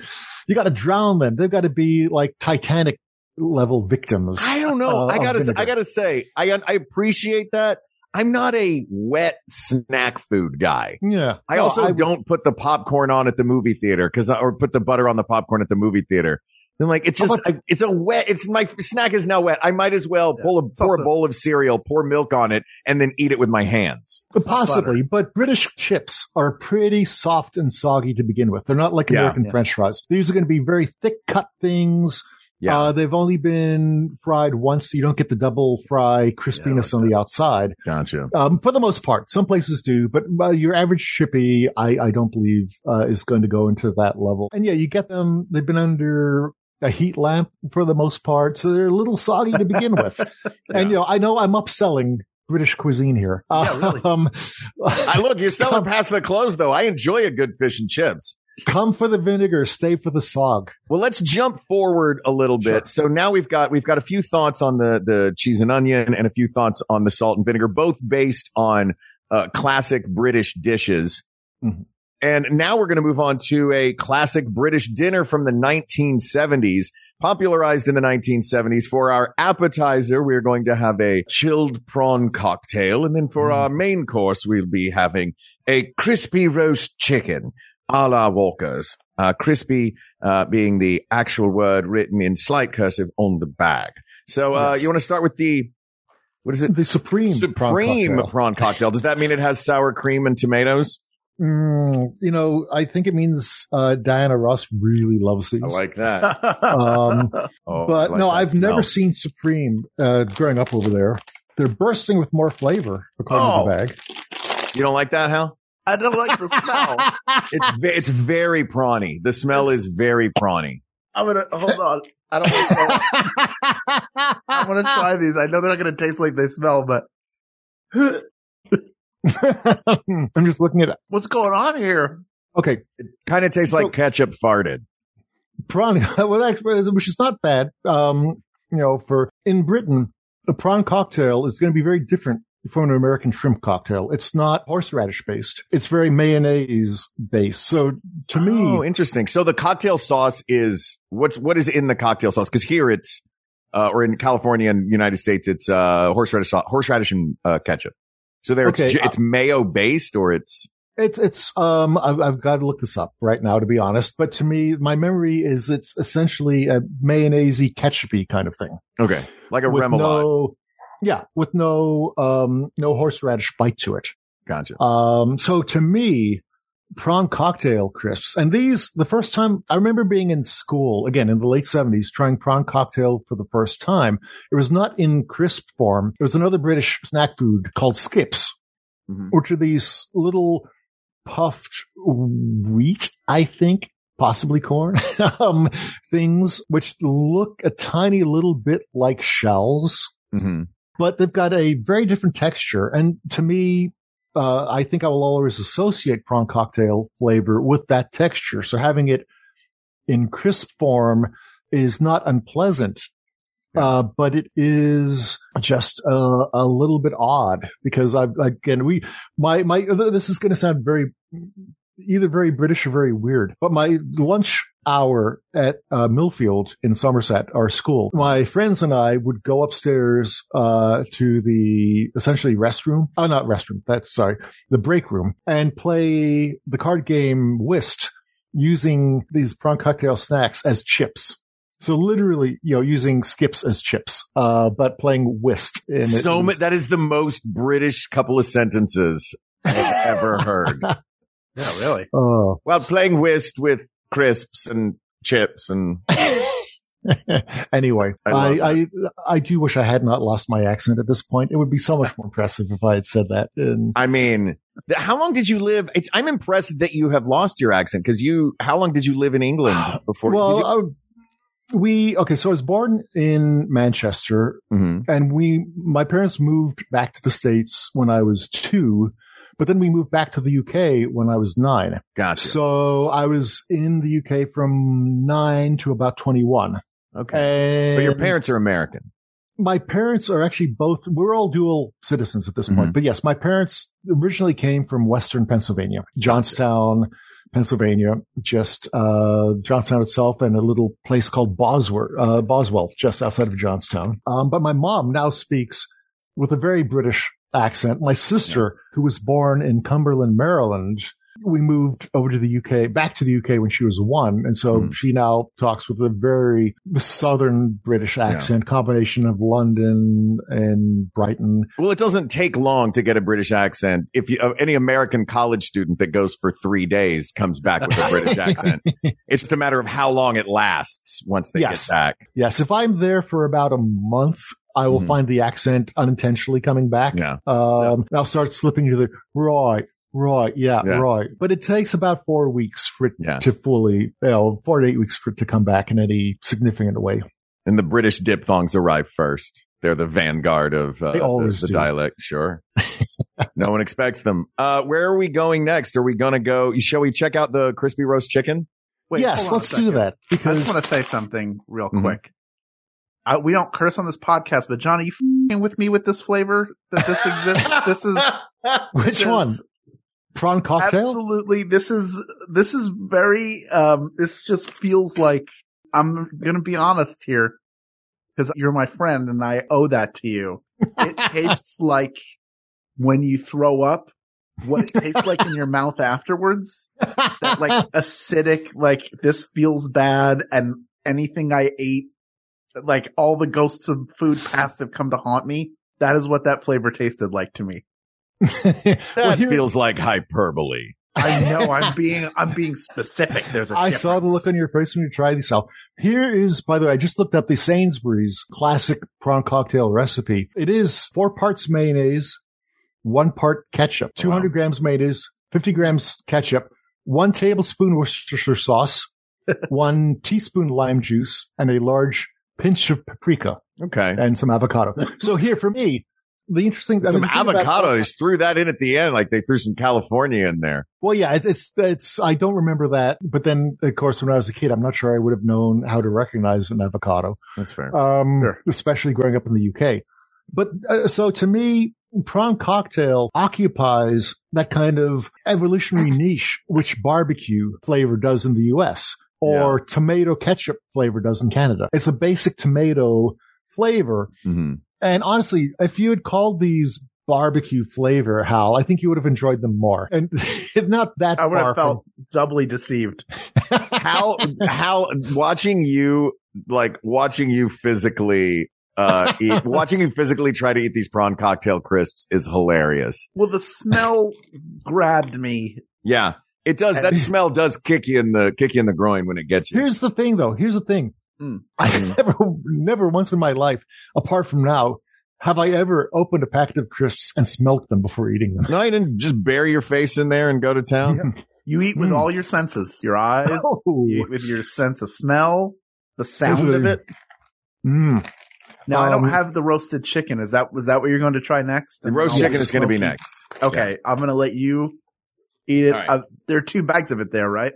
you got to drown them. They've got to be like Titanic level victims.
I don't know.
uh,
I gotta. I gotta say, I, I appreciate that. I'm not a wet snack food guy.
Yeah.
I
No,
also
I-
don't put the popcorn on at the movie theater because, or put the butter on the popcorn at the movie theater. Then like, it's
How
just, I, it's a wet, it's my snack is now wet. I might as well pull a, pour a bowl of cereal, pour milk on it, and then eat it with my hands.
Possibly, but British chips are pretty soft and soggy to begin with. They're not like
Yeah.
American
Yeah.
French fries. These are going to be very thick cut things.
Yeah.
Uh, they've only been fried once. So you don't get the double fry crispiness on the outside.
Gotcha.
Um, for the most part, some places do, but uh, your average chippy, I, I don't believe, uh, is going to go into that level. And yeah, you get them, they've been under a heat lamp for the most part, so they're a little soggy to begin with. And you know, I know I'm upselling British cuisine here.
Yeah, really.
Um,
I look, you're selling past the close though. I enjoy a good fish and chips.
Come for the vinegar, stay for the sog.
Well, let's jump forward a little bit. So now we've got we've got a few thoughts on the the cheese and onion and a few thoughts on the salt and vinegar, both based on uh, classic British dishes.
Mhm.
And now we're going to move on to a classic British dinner from the 1970s, popularized in the 1970s. For our appetizer, we're going to have a chilled prawn cocktail. And then for our main course, we'll be having a crispy roast chicken a la Walker's. Uh, crispy, uh, being the actual word written in slight cursive on the bag. So, uh,
Yes.
you want to start with the, what is it?
The supreme, prawn
Supreme
cocktail.
prawn cocktail. Does that mean it has sour cream and tomatoes?
Mm, you know, I think it means uh, Diana Ross really loves these.
I like that.
um,
Oh,
but
like
no, I've
smell.
never seen Supreme uh, growing up over there. They're bursting with more flavor according
Oh.
to the bag.
You don't like that, Hal?
I don't like the smell.
It's ve- it's very prawny. The smell is very prawny.
I'm gonna hold on. I don't. Wanna, I want to try these. I know they're not gonna taste like they smell, but
I'm just looking at
what's going on here?
Okay, it
Kind of tastes like ketchup farted.
prawn, well, actually, which is not bad. Um, you know, for in Britain, a prawn cocktail is going to be very different from an American shrimp cocktail. It's not horseradish based. It's very mayonnaise based. So to me,
Oh, interesting. So the cocktail sauce is what's what is in the cocktail sauce? Because here it's uh, or in California and United States, it's uh, horseradish sauce, horseradish and uh, ketchup. So there,
Okay,
it's,
uh,
it's mayo based or it's
It's it's um I've, I've got to look this up right now to be honest, but to me my memory is it's essentially a mayonnaisey ketchupy kind of thing.
okay, like a remoulade.
no yeah, with no um no horseradish bite to it.
Gotcha.
Um so to me prawn cocktail crisps and these the first time I remember being in school again in the late 70s trying prawn cocktail for the first time. It was not in crisp form. It was another British snack food called skips
Mhm.
which are these little puffed wheat, I think, possibly corn, um, things which look a tiny little bit like shells,
hmm
but they've got a very different texture. And to me, uh, I think I will always associate prawn cocktail flavor with that texture. So having it in crisp form is not unpleasant. Uh, but it is just uh, a little bit odd because I, again, we, my, my, this is going to sound very, either very British or very weird, but my lunch hour at uh, Millfield in Somerset, our school, my friends and I would go upstairs uh, to the essentially restroom. Oh, not restroom. That's sorry, the break room, and play the card game Whist using these prawn cocktail snacks as chips. So literally, you know, using skips as chips, uh, but playing whist.
So
was-
that is the most British couple of sentences I've ever heard.
Yeah, really.
Oh,
Well, playing whist with crisps and chips and
anyway,
I
I, I, I do wish I had not lost my accent at this point. It would be so much more impressive if I had said that. And
I mean, how long did you live? It's, I'm impressed that you have lost your accent because you. How long did you live in England before?
well,
you-
I- we okay. So I was born in Manchester,
Mhm.
and we my parents moved back to the states when I was two, but then we moved back to the UK when I was nine.
Gotcha.
So I was in the UK from nine to about twenty one.
Okay. But your parents are American.
my parents are actually both we're all dual citizens at this point
Mhm.
but yes my parents originally came from western pennsylvania johnstown pennsylvania just uh johnstown itself and a little place called bosworth uh boswell just outside of johnstown um but my mom now speaks with a very british accent my sister who was born in cumberland maryland we moved over to the UK, back to the UK when she was one. And so
Hmm.
she now talks with a very southern British accent, combination of London and Brighton.
Well, it doesn't take long to get a British accent. If you, uh, any American college student that goes for three days comes back with a British accent, it's just a matter of how long it lasts once they
Yes.
get back.
Yes. If I'm there for about a month, I will
Mhm.
find the accent unintentionally coming back.
Yeah.
Um, I'll start slipping into the right, right, yeah,
Yeah.
right. But it takes about four weeks for it
Yeah.
to fully, you know, four to eight weeks for it to come back in any significant way.
And the British diphthongs arrive first. They're the vanguard of uh,
They always
the, the
do.
dialect. Sure. no one expects them. Uh, where are we going next? Are we going to go? Shall we check out the crispy roast chicken?
Wait,
yes,
hold on a
let's do
second.
that
I
because
just want to say something real
Mhm.
quick. I, we don't curse on this podcast, but Johnny, you fing with me with this flavor that this exists. this is
which
this
one?
is
Prawn cocktail?
Absolutely, this is this is very. Um, this just feels like I'm gonna be honest here because you're my friend and I owe that to you. It tastes like when you throw up. What it tastes like in your mouth afterwards. That like acidic, like this feels bad and anything I ate, like all the ghosts of food past have come to haunt me. That is what that flavor tasted like to me.
That
Well, here-
feels like hyperbole.
I know I'm being, I'm being specific. There's a
I saw the look on your face when you tried these out. Here is, by the way, I just looked up the Sainsbury's classic prawn cocktail recipe. It is four parts mayonnaise, one part ketchup, 200 grams mayonnaise, 50 grams ketchup, one tablespoon Worcestershire sauce, one teaspoon lime juice, and a large pinch of paprika
Okay.
and some avocado. so here for me, the interesting, I
some
mean, the thing about-
avocado. They threw that in at the end, like they threw some California in there.
Well, yeah, it's, it's, I don't remember that. But then, of course, when I was a kid, I'm not sure I would have known how to recognize an avocado,
That's fair.
um,
Sure.
especially growing up in the UK. But uh, so to me, prawn cocktail occupies that kind of evolutionary niche, which barbecue flavor does in the US or tomato ketchup flavor does in Canada. It's a basic tomato flavor.
hmm
And honestly, if you had called these barbecue flavor, Hal, I think you would have enjoyed them more. And not that
I would
far
have felt doubly deceived.
How, how watching you, like watching you physically, uh, eat, watching you physically try to eat these prawn cocktail crisps is hilarious.
Well, the smell grabbed me.
Yeah. It does. That smell does kick you in the, kick you in the groin when it gets you.
Here's the thing though. Here's the thing.
Mm.
I never, never once in my life, apart from now, have I ever opened a packet of crisps and smelt them before eating them.
No, you didn't just bury your face in there and go to town.
You eat with
Mm.
all your senses, your eyes,
Oh.
you eat with your sense of smell, the sound
Those
of it.
Mm.
Now I don't
Um,
have the roasted chicken. Is that was that what you're going to try next?
The roast chicken is going to be next.
Okay, I'm going to let you eat it.
All right.
Uh, there are two bags of it there, right?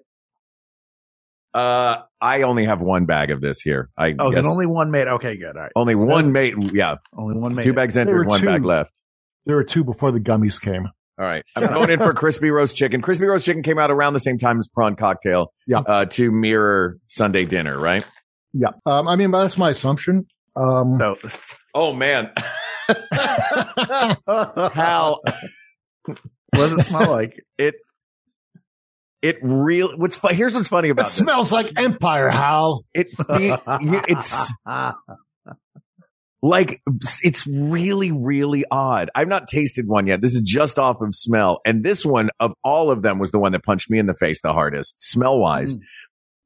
Uh, I only have one bag of this here. I
Oh,
guess
then only one made. Okay, good. All right,
only one
That's-
made. Yeah,
only one made.
two bags
There were
entered, one
two.
bag left.
There were two before the gummies came.
All right. I'm going in for crispy roast chicken. Crispy roast chicken came out around the same time as prawn cocktail.
Yeah.
Uh, to mirror Sunday dinner, right?
Yeah. Um, I mean, that's my assumption. Um,
So,
Oh man. Hal,
what does it smell like?
it, it real, what's here's what's funny
it
about this.
smells like Empire, Hal.
It, it, it's like, it's really, really odd. I've not tasted one yet. This is just off of smell. And this one of all of them was the one that punched me in the face the hardest, smell wise.
Mm.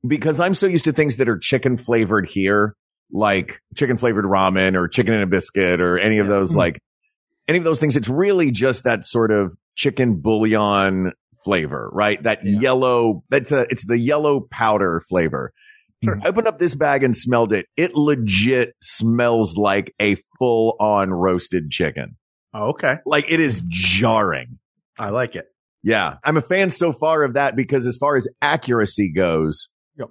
because I'm so used to things that are chicken flavored here, like chicken flavored ramen or chicken in a biscuit or any of those,
Mhm.
like any of those things. It's really just that sort of chicken bouillon flavor, right? That yellow, that's a, it's the yellow powder flavor. I opened up this bag and smelled it. It legit smells like a full on roasted chicken.
Oh, okay.
Like it is jarring.
I like it.
Yeah. I'm a fan so far of that because as far as accuracy goes,
Yep.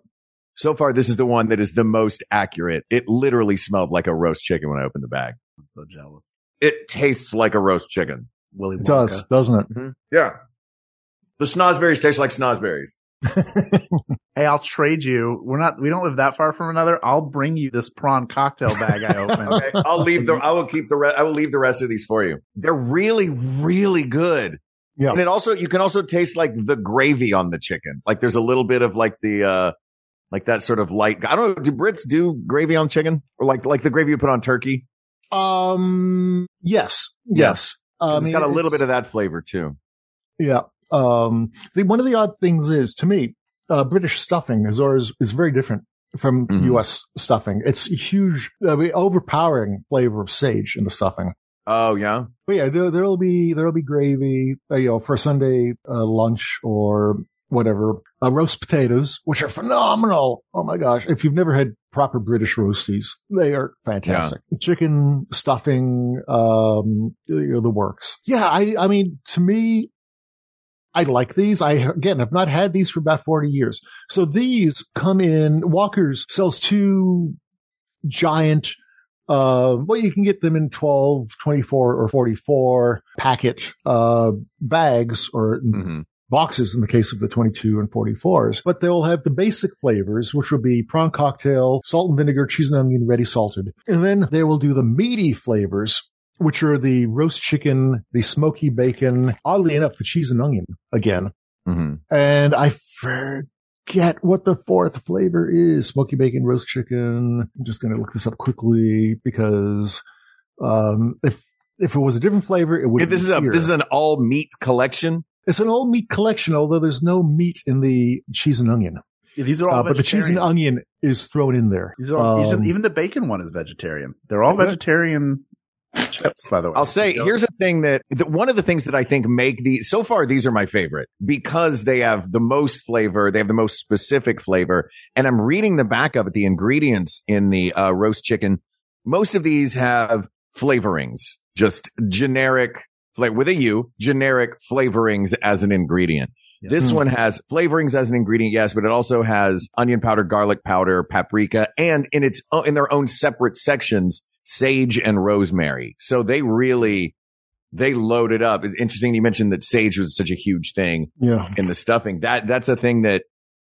so far this is the one that is the most accurate. It literally smelled like a roast chicken when I opened the bag.
I'm so jealous.
It tastes like a roast chicken.
Willy
It does, doesn't it?
Yeah. The snozberries taste like snozberries.
Hey, I'll trade you. We're not. We don't live that far from another. I'll bring you this prawn cocktail bag I opened.
Okay. I'll leave the, I will keep the rest, I will leave the rest of these for you. They're really, really good.
Yeah.
And it also, you can also taste like the gravy on the chicken. Like there's a little bit of like the, uh, like that sort of light, I don't know, do Brits do gravy on chicken or like, like the gravy you put on turkey?
Um, yes,
Yeah.
yes. I
it's
mean,
got a little bit of that flavor too.
Yeah. Um, the, one of the odd things is to me, uh, British stuffing is always is very different from
Mhm.
U.S. stuffing. It's a huge, mean, overpowering flavor of sage in the stuffing.
Oh yeah.
But yeah, there there'll be there'll be gravy, uh, you know, for Sunday uh, lunch or whatever. Uh, roast potatoes, which are phenomenal. Oh my gosh! If you've never had proper British roasties, they are fantastic. Chicken stuffing, um, you know, the works. Yeah, I I mean, to me, I like these. I again have not had these for about forty years. So these come in. Walker's sells two giant uh, well, you can get them in 12, 24, or 44 packet, uh, bags or
Mm-hmm.
Boxes in the case of the 22 and 44s, but they'll have the basic flavors, which will be prawn cocktail, salt and vinegar, cheese and onion, ready salted. And then they will do the meaty flavors, which are the roast chicken, the smoky bacon, oddly enough, the cheese and onion again.
Mm-hmm.
And I forget what the fourth flavor is. Smoky bacon roast chicken. I'm just going to look this up quickly because, um, if, if it was a different flavor, it would.
This is a, this is an all meat collection.
It's an all meat collection, although there's no meat in the cheese and onion.
Yeah, these are all
Uh, but the cheese and onion is thrown in there.
These are all,
Um,
even, even the bacon one is vegetarian. They're all
Is it?
vegetarian chips, by the way.
I'll say here's a thing that, that one of the things that I think make the so far these are my favorite because they have the most flavor, they have the most specific flavor, and I'm reading the back of it, the ingredients in the uh, roast chicken. Most of these have flavorings, just generic flavor with a U, generic flavorings as an ingredient. This
Hmm.
one has flavorings as an ingredient, yes, but it also has onion powder, garlic powder, paprika, and in its in their own separate sections, sage and rosemary. So they really they load it up. It's interesting you mentioned that sage was such a huge thing
Yeah.
in the stuffing. That that's a thing that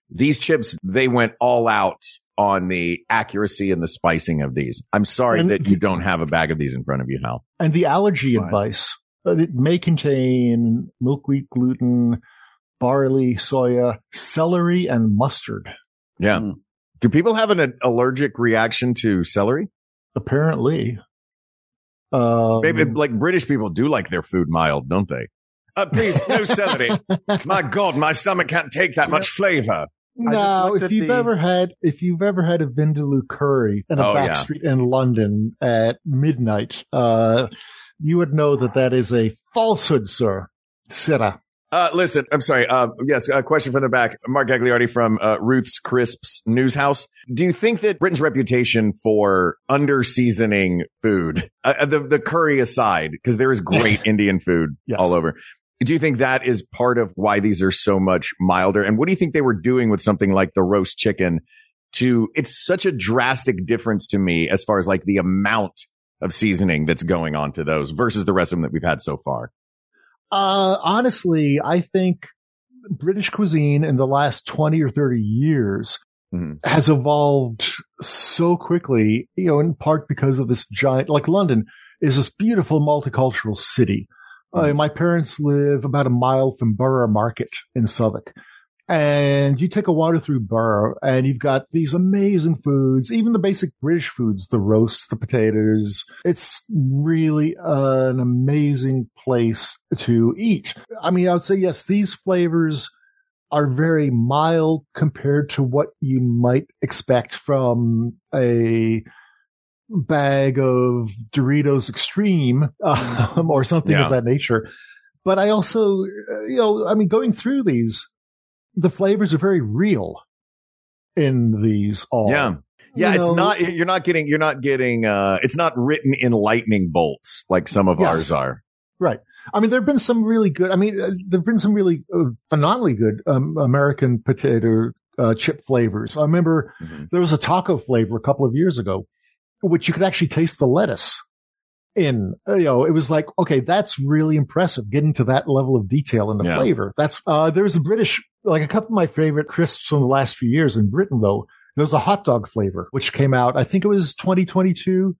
these chips they went all out on the accuracy and the spicing of these. I'm sorry
And-
that you don't have a bag of these in front of you, Hal.
And the allergy advice, uh, it may contain milkweed gluten, barley, soya, celery, and mustard.
Yeah. Do people have an allergic reaction to celery?
Apparently. Um,
Maybe like British people do like their food mild, don't they? Uh, please, no celery. my God, my stomach can't take that much flavor.
No, if you've
the-
ever had if you've ever had a Vindaloo curry in a
Oh,
back
yeah.
street in London at midnight, uh, you would know that that is a falsehood, sir. Sitta.
Uh, listen, I'm sorry. Uh, yes, a question from the back. Mark Gagliardi from uh, Ruth's Crisps News House. Do you think that Britain's reputation for under seasoning food, uh, uh, the the curry aside, because there is great Indian food
Yes.
all over, do you think that is part of why these are so much milder? And what do you think they were doing with something like the roast chicken? To it's such a drastic difference to me as far as like the amount of seasoning that's going on to those versus the rest of them that we've had so far.
Uh, honestly, I think British cuisine in the last 20 or 30 years
Mhm.
has evolved so quickly, you know, in part because of this giant, like London is this beautiful multicultural city. Uh, my parents live about a mile from Borough Market in Southwark. And you take a water through Borough and you've got these amazing foods, even the basic British foods, the roasts, the potatoes. It's really an amazing place to eat. I mean, I would say, yes, these flavors are very mild compared to what you might expect from a bag of Doritos Extreme um, or something
Yeah.
of that nature. But I also, you know, I mean, going through these, the flavors are very real in these all.
Yeah. Yeah,
You
it's
know-
not, you're not getting, you're not getting, uh, it's not written in lightning bolts like some of
Yes.
ours are.
Right. I mean, there have been some really good. I mean, uh, there have been some really uh, phenomenally good um, American potato uh, chip flavors. I remember there was a taco flavor a couple of years ago, which you could actually taste the lettuce in. Uh, You know, it was like, okay, that's really impressive, getting to that level of detail in the
Yeah.
flavor. That's uh, there's a British, like a couple of my favorite crisps from the last few years in Britain, though. There was a hot dog flavor, which came out, I think it was 2022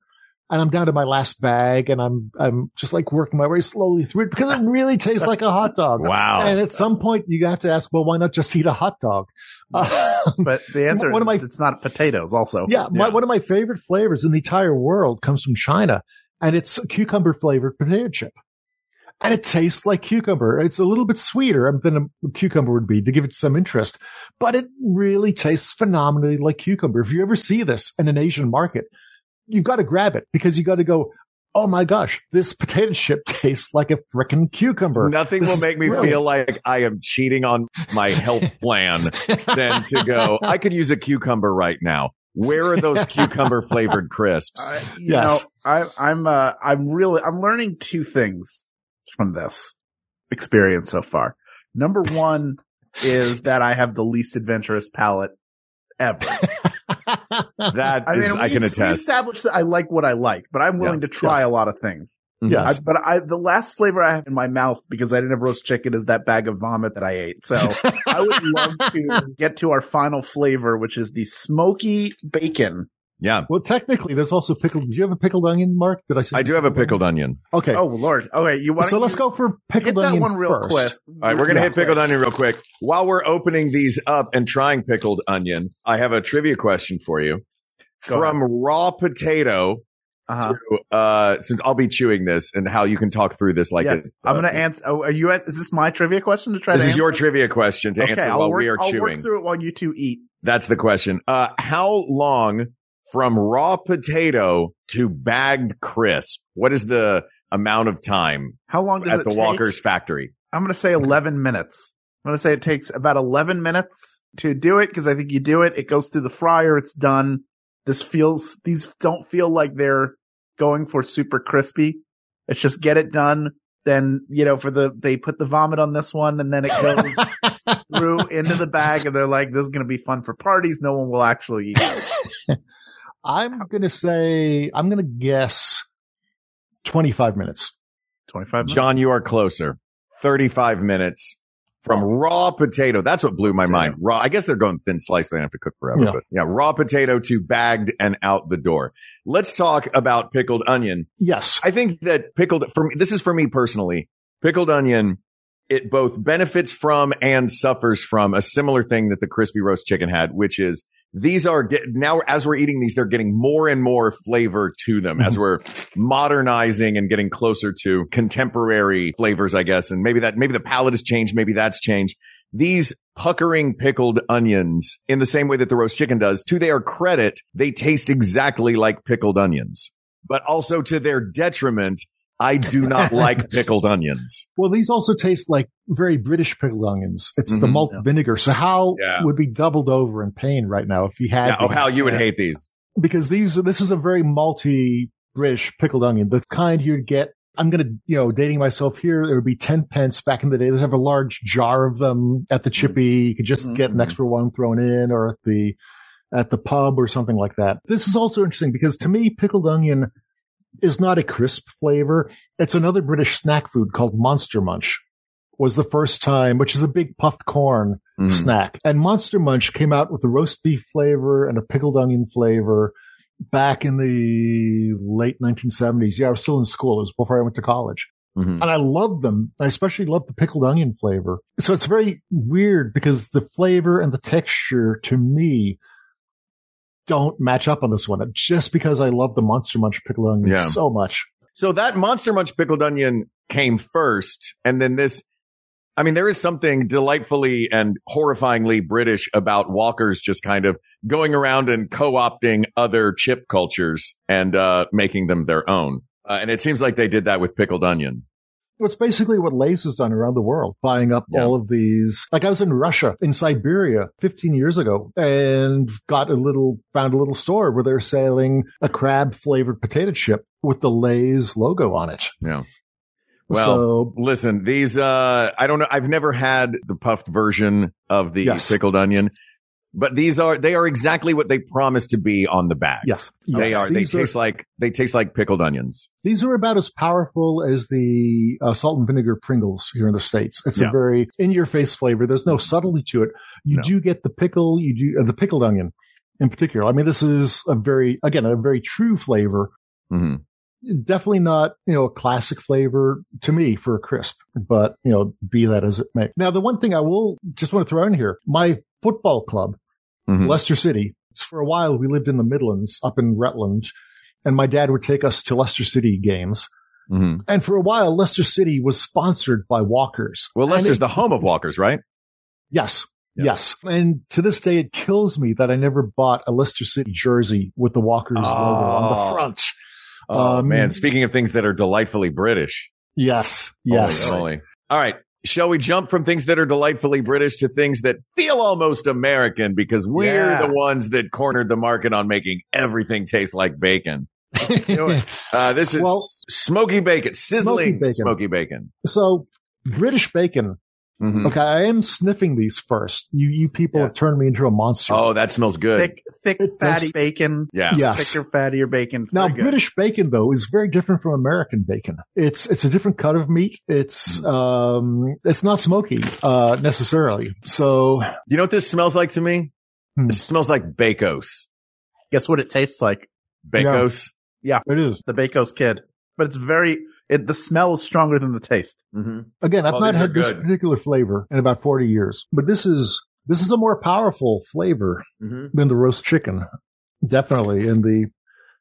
and I'm down to my last bag and I'm, I'm just like working my way slowly through it because it really tastes like a hot dog.
Wow.
And at some point you have to ask, well, why not just eat a hot dog? Uh,
But the answer
One of my-
is it's not potatoes also.
yeah, My, one of my favorite flavors in the entire world comes from China and it's a cucumber flavored potato chip. And it tastes like cucumber. It's a little bit sweeter than a cucumber would be to give it some interest, but it really tastes phenomenally like cucumber. If you ever see this in an Asian market, you've got to grab it because you got to go, Oh my gosh, this potato chip tastes like a frickin' cucumber.
Nothing
This
will make me
brilliant.
feel like I am cheating on my health plan than to go, I could use a cucumber right now. Where are those cucumber flavored crisps?
I, you
Yes.
know, I, I'm, uh, I'm really, I'm learning two things from this experience so far. Number one is that I have the least adventurous palate ever.
That
I
is,
mean,
I
we,
can
we
attest.
established that I like what I like, but I'm willing to try a lot of things.
Yes.
I, but I, the last flavor I have in my mouth because I didn't have roast chicken is that bag of vomit that I ate. So I would love to get to our final flavor, which is the smoky bacon.
Yeah.
Well, technically, there's also pickled. Do you have a pickled onion, Mark? Did I say?
I do have a pickled onion.
Okay.
Oh Lord. Okay. You want
so let's go for pickled
hit that one real
first.
quick.
All right, we're gonna
Yeah.
hit pickled onion real quick. While we're opening these up and trying pickled onion, I have a trivia question for you.
Go
From raw potato
Uh-huh.
to, uh, since I'll be chewing this and how you can talk through this like
yes.
this.
I'm going to answer. Oh, are you at, is this my trivia question to try
This
to
is
answer?
your trivia question to
okay,
answer
I'll
while
work,
we are
I'll
chewing.
work through it while you two eat.
That's the question. Uh, how long from raw potato to bagged crisp? What is the amount of time
How long does it take?
at
it
the
take?
Walker's factory?
I'm going to say 11 minutes. I'm going to say it takes about 11 minutes to do it because I think you do it. It goes through the fryer. It's done. This feels, these don't feel like they're going for super crispy. It's just get it done. Then, you know, for the, they put the vomit on this one and then it goes through into the bag and they're like, this is going to be fun for parties. No one will actually eat it.
I'm going to say, I'm going to guess 25 minutes.
25 minutes.
John, you are closer. 35 minutes from raw potato. That's what blew my mind. Raw. I guess they're going thin slice. They don't have to cook forever,
Yeah.
but yeah, raw potato to bagged and out the door. Let's talk about pickled onion.
Yes.
I think that pickled for me, this is for me personally, pickled onion, it both benefits from and suffers from a similar thing that the crispy roast chicken had, which is these are get now as we're eating these, they're getting more and more flavor to them as mm-hmm. we're modernizing and getting closer to contemporary flavors, I guess. And maybe that, maybe the palate has changed. Maybe that's changed. These puckering pickled onions in the same way that the roast chicken does, to their credit, they taste exactly like pickled onions. But also to their detriment, I do not like pickled onions.
Well, these also taste like very British pickled onions. It's the
Mhm.
malt vinegar. So how
Yeah.
would be doubled over in pain right now if you had
Yeah, oh,
these?
how you would hate these.
because these this is a very malty British pickled onion, the kind you'd get. I'm gonna, you know, dating myself here. It would be ten pence back in the day. They'd have a large jar of them at the chippy. You could just get an extra one thrown in, or at the at the pub or something like that. This is also interesting because to me, pickled onion is not a crisp flavor. It's another British snack food called Monster Munch. Was the first time, which is a big puffed corn
Mm.
snack. And Monster Munch came out with a roast beef flavor and a pickled onion flavor back in the late 1970s. Yeah, I was still in school. It was before I went to college.
Mhm.
And I loved them. I especially loved the pickled onion flavor. So it's very weird because the flavor and the texture to me don't match up on this one. Just because I love the Monster Munch pickled onion
Yeah.
so much.
So that Monster Munch pickled onion came first, and then this I mean, there is something delightfully and horrifyingly British about walkers just kind of going around and co-opting other chip cultures and uh, making them their own. Uh, and it seems like they did that with pickled onion.
It's basically what Lay's has done around the world, buying up all of these. Like I was in Russia, in Siberia 15 years ago and got a little, found a little store where they're selling a crab flavored potato chip with the Lay's logo on it.
Yeah. Well,
So-
listen, these, uh, I don't know. I've never had the puffed version of the
Yes.
pickled onion, but these are, they are exactly what they promise to be on the bag.
Yes.
They
Yes,
are. They
these are-
taste like, they taste like pickled onions.
These are about as powerful as the uh, salt and vinegar Pringles here in the States. It's
Yeah.
a very in your face flavor. There's no subtlety to it. You
No.
do get the pickle, you do uh, the pickled onion in particular. I mean, this is a very, again, a very true flavor.
hmm
Definitely not, you know, a classic flavor to me for a crisp, but, you know, be that as it may. Now, the one thing I will just want to throw in here, my football club,
Mhm.
Leicester City, for a while we lived in the Midlands up in Rutland and my dad would take us to Leicester City games.
hmm
And for a while, Leicester City was sponsored by Walkers.
Well, Leicester's
it-
the home of walkers, right?
Yes. Yes. And to this day, it kills me that I never bought a Leicester City jersey with the Walkers logo on
Oh.
the front.
Oh
Um,
man, speaking of things that are delightfully British.
Yes. Yes.
Holy moly. All right. Shall we jump from things that are delightfully British to things that feel almost American because we're
Yeah.
the ones that cornered the market on making everything taste like bacon. Uh, this is
Well-
smoky bacon, sizzling
bacon.
smoky bacon.
So British bacon.
Mhm.
Okay. I am sniffing these first. You, you people have turned me into a monster.
Oh, that smells good.
Thick, thick,
It
fatty
does-
bacon.
Yeah.
Yes.
Thicker, fattier bacon. It's
Now,
very good.
British bacon though is very different from American bacon. It's it's a different cut of meat. It's
Hmm.
um it's not smoky uh necessarily. So
You know what this smells like to me?
Hmm.
It smells like Bacos.
Guess what it tastes like?
Bacos.
Yeah,
it is.
the Bacos Kid. But it's very. It, the smell is stronger than the taste.
Mm-hmm.
Again, I've
Oh,
not had this particular flavor in about 40 years, but this is, this is a more powerful flavor
Mm-hmm.
than the roast chicken. Definitely. And the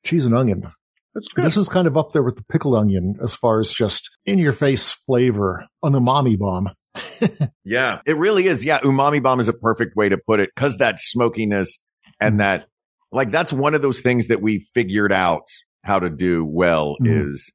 cheese and onion.
That's good.
This is kind of up there with the pickled onion as far as just in your face flavor, an umami bomb.
Yeah, it really is. Yeah, umami bomb is a perfect way to put it because that smokiness and that, like, that's one of those things that we figured out how to do well
Mhm.
is,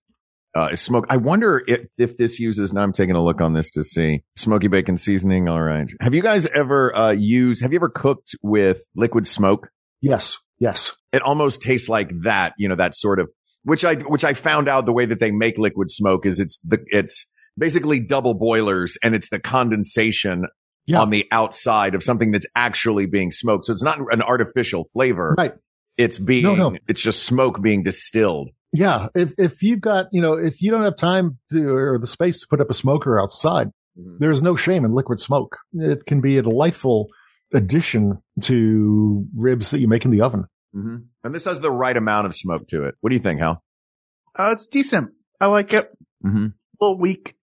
uh, is smoke. I wonder if, if this uses, now I'm taking a look on this to see smoky bacon seasoning. All right. Have you guys ever, uh, used, have you ever cooked with liquid smoke?
Yes. Yes.
It almost tastes like that, you know, that sort of, which I, which I found out the way that they make liquid smoke is it's the, it's basically double boilers and it's the condensation
Yeah.
on the outside of something that's actually being smoked. So it's not an artificial flavor.
Right.
It's being,
No, no.
it's just smoke being distilled.
Yeah. If, if you've got, you know, if you don't have time to, or the space to put up a smoker outside,
Mhm.
there's no shame in liquid smoke. It can be a delightful addition to ribs that you make in the oven.
Mm-hmm. And this has the right amount of smoke to it. What do you think, Hal?
Uh, it's decent. I like it.
Mm-hmm.
A little weak.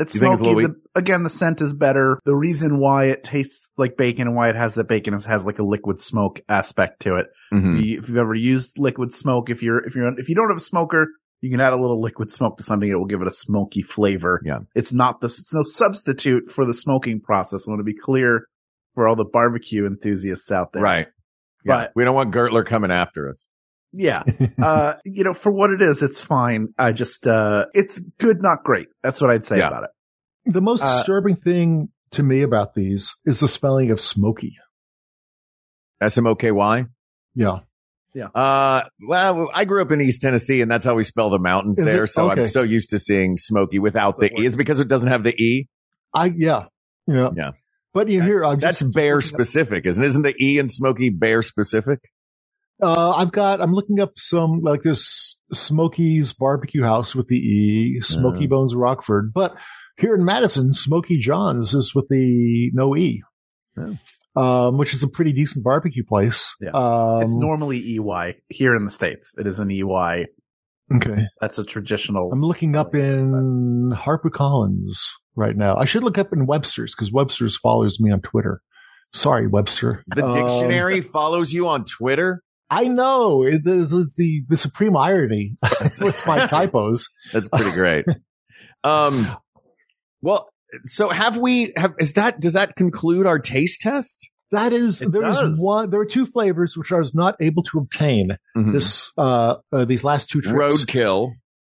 It's
You
smoky. The, again, the scent is better. The reason why it tastes like bacon and why it has that bacon is has like a liquid smoke aspect to it.
Mm-hmm.
If you've ever used liquid smoke, if you're if you're if you don't have a smoker, you can add a little liquid smoke to something. It will give it a smoky flavor.
Yeah.
It's not this. It's no substitute for the smoking process. I want to be clear for all the barbecue enthusiasts out there.
Right. Yeah.
But-
we don't want Gertler coming after us.
Yeah. uh, you know, for what it is, it's fine. I just, uh, it's good, not great. That's what I'd say
Yeah.
about it.
The most
Uh,
disturbing thing to me about these is the spelling of smoky.
S-M-O-K-Y?
Yeah.
Uh, well, I grew up in East Tennessee and that's how we spell the mountains
Is
there.
it?
So
Okay.
I'm so used to seeing smoky without the E. Is it because it doesn't have the E?
I, yeah. Yeah.
Yeah.
But you hear, I'm
That's bear specific, isn't? Isn't the E in Smokey Bear specific?
Uh, I've got, I'm looking up some, like this Smoky's barbecue house with the E, Smoky
Uh.
Bones Rockford. But here in Madison, Smoky Jon's is with the no E. Um, which is a pretty decent barbecue place.
Yeah.
Um,
it's normally EY here in the States. It is an EY.
okay.
That's a traditional.
I'm looking up in HarperCollins right now. I should look up in Webster's because Webster's follows me on Twitter. Sorry, Webster.
The
Um,
dictionary follows you on Twitter?
I know. It, this is the, the supreme irony with my typos.
That's pretty great. Um, well, So have we, have, is that, does that conclude our taste test?
That is,
It
there is
does.
one, there are two flavors which I was not able to obtain
Mhm.
this, uh, uh, these last two trips.
Roadkill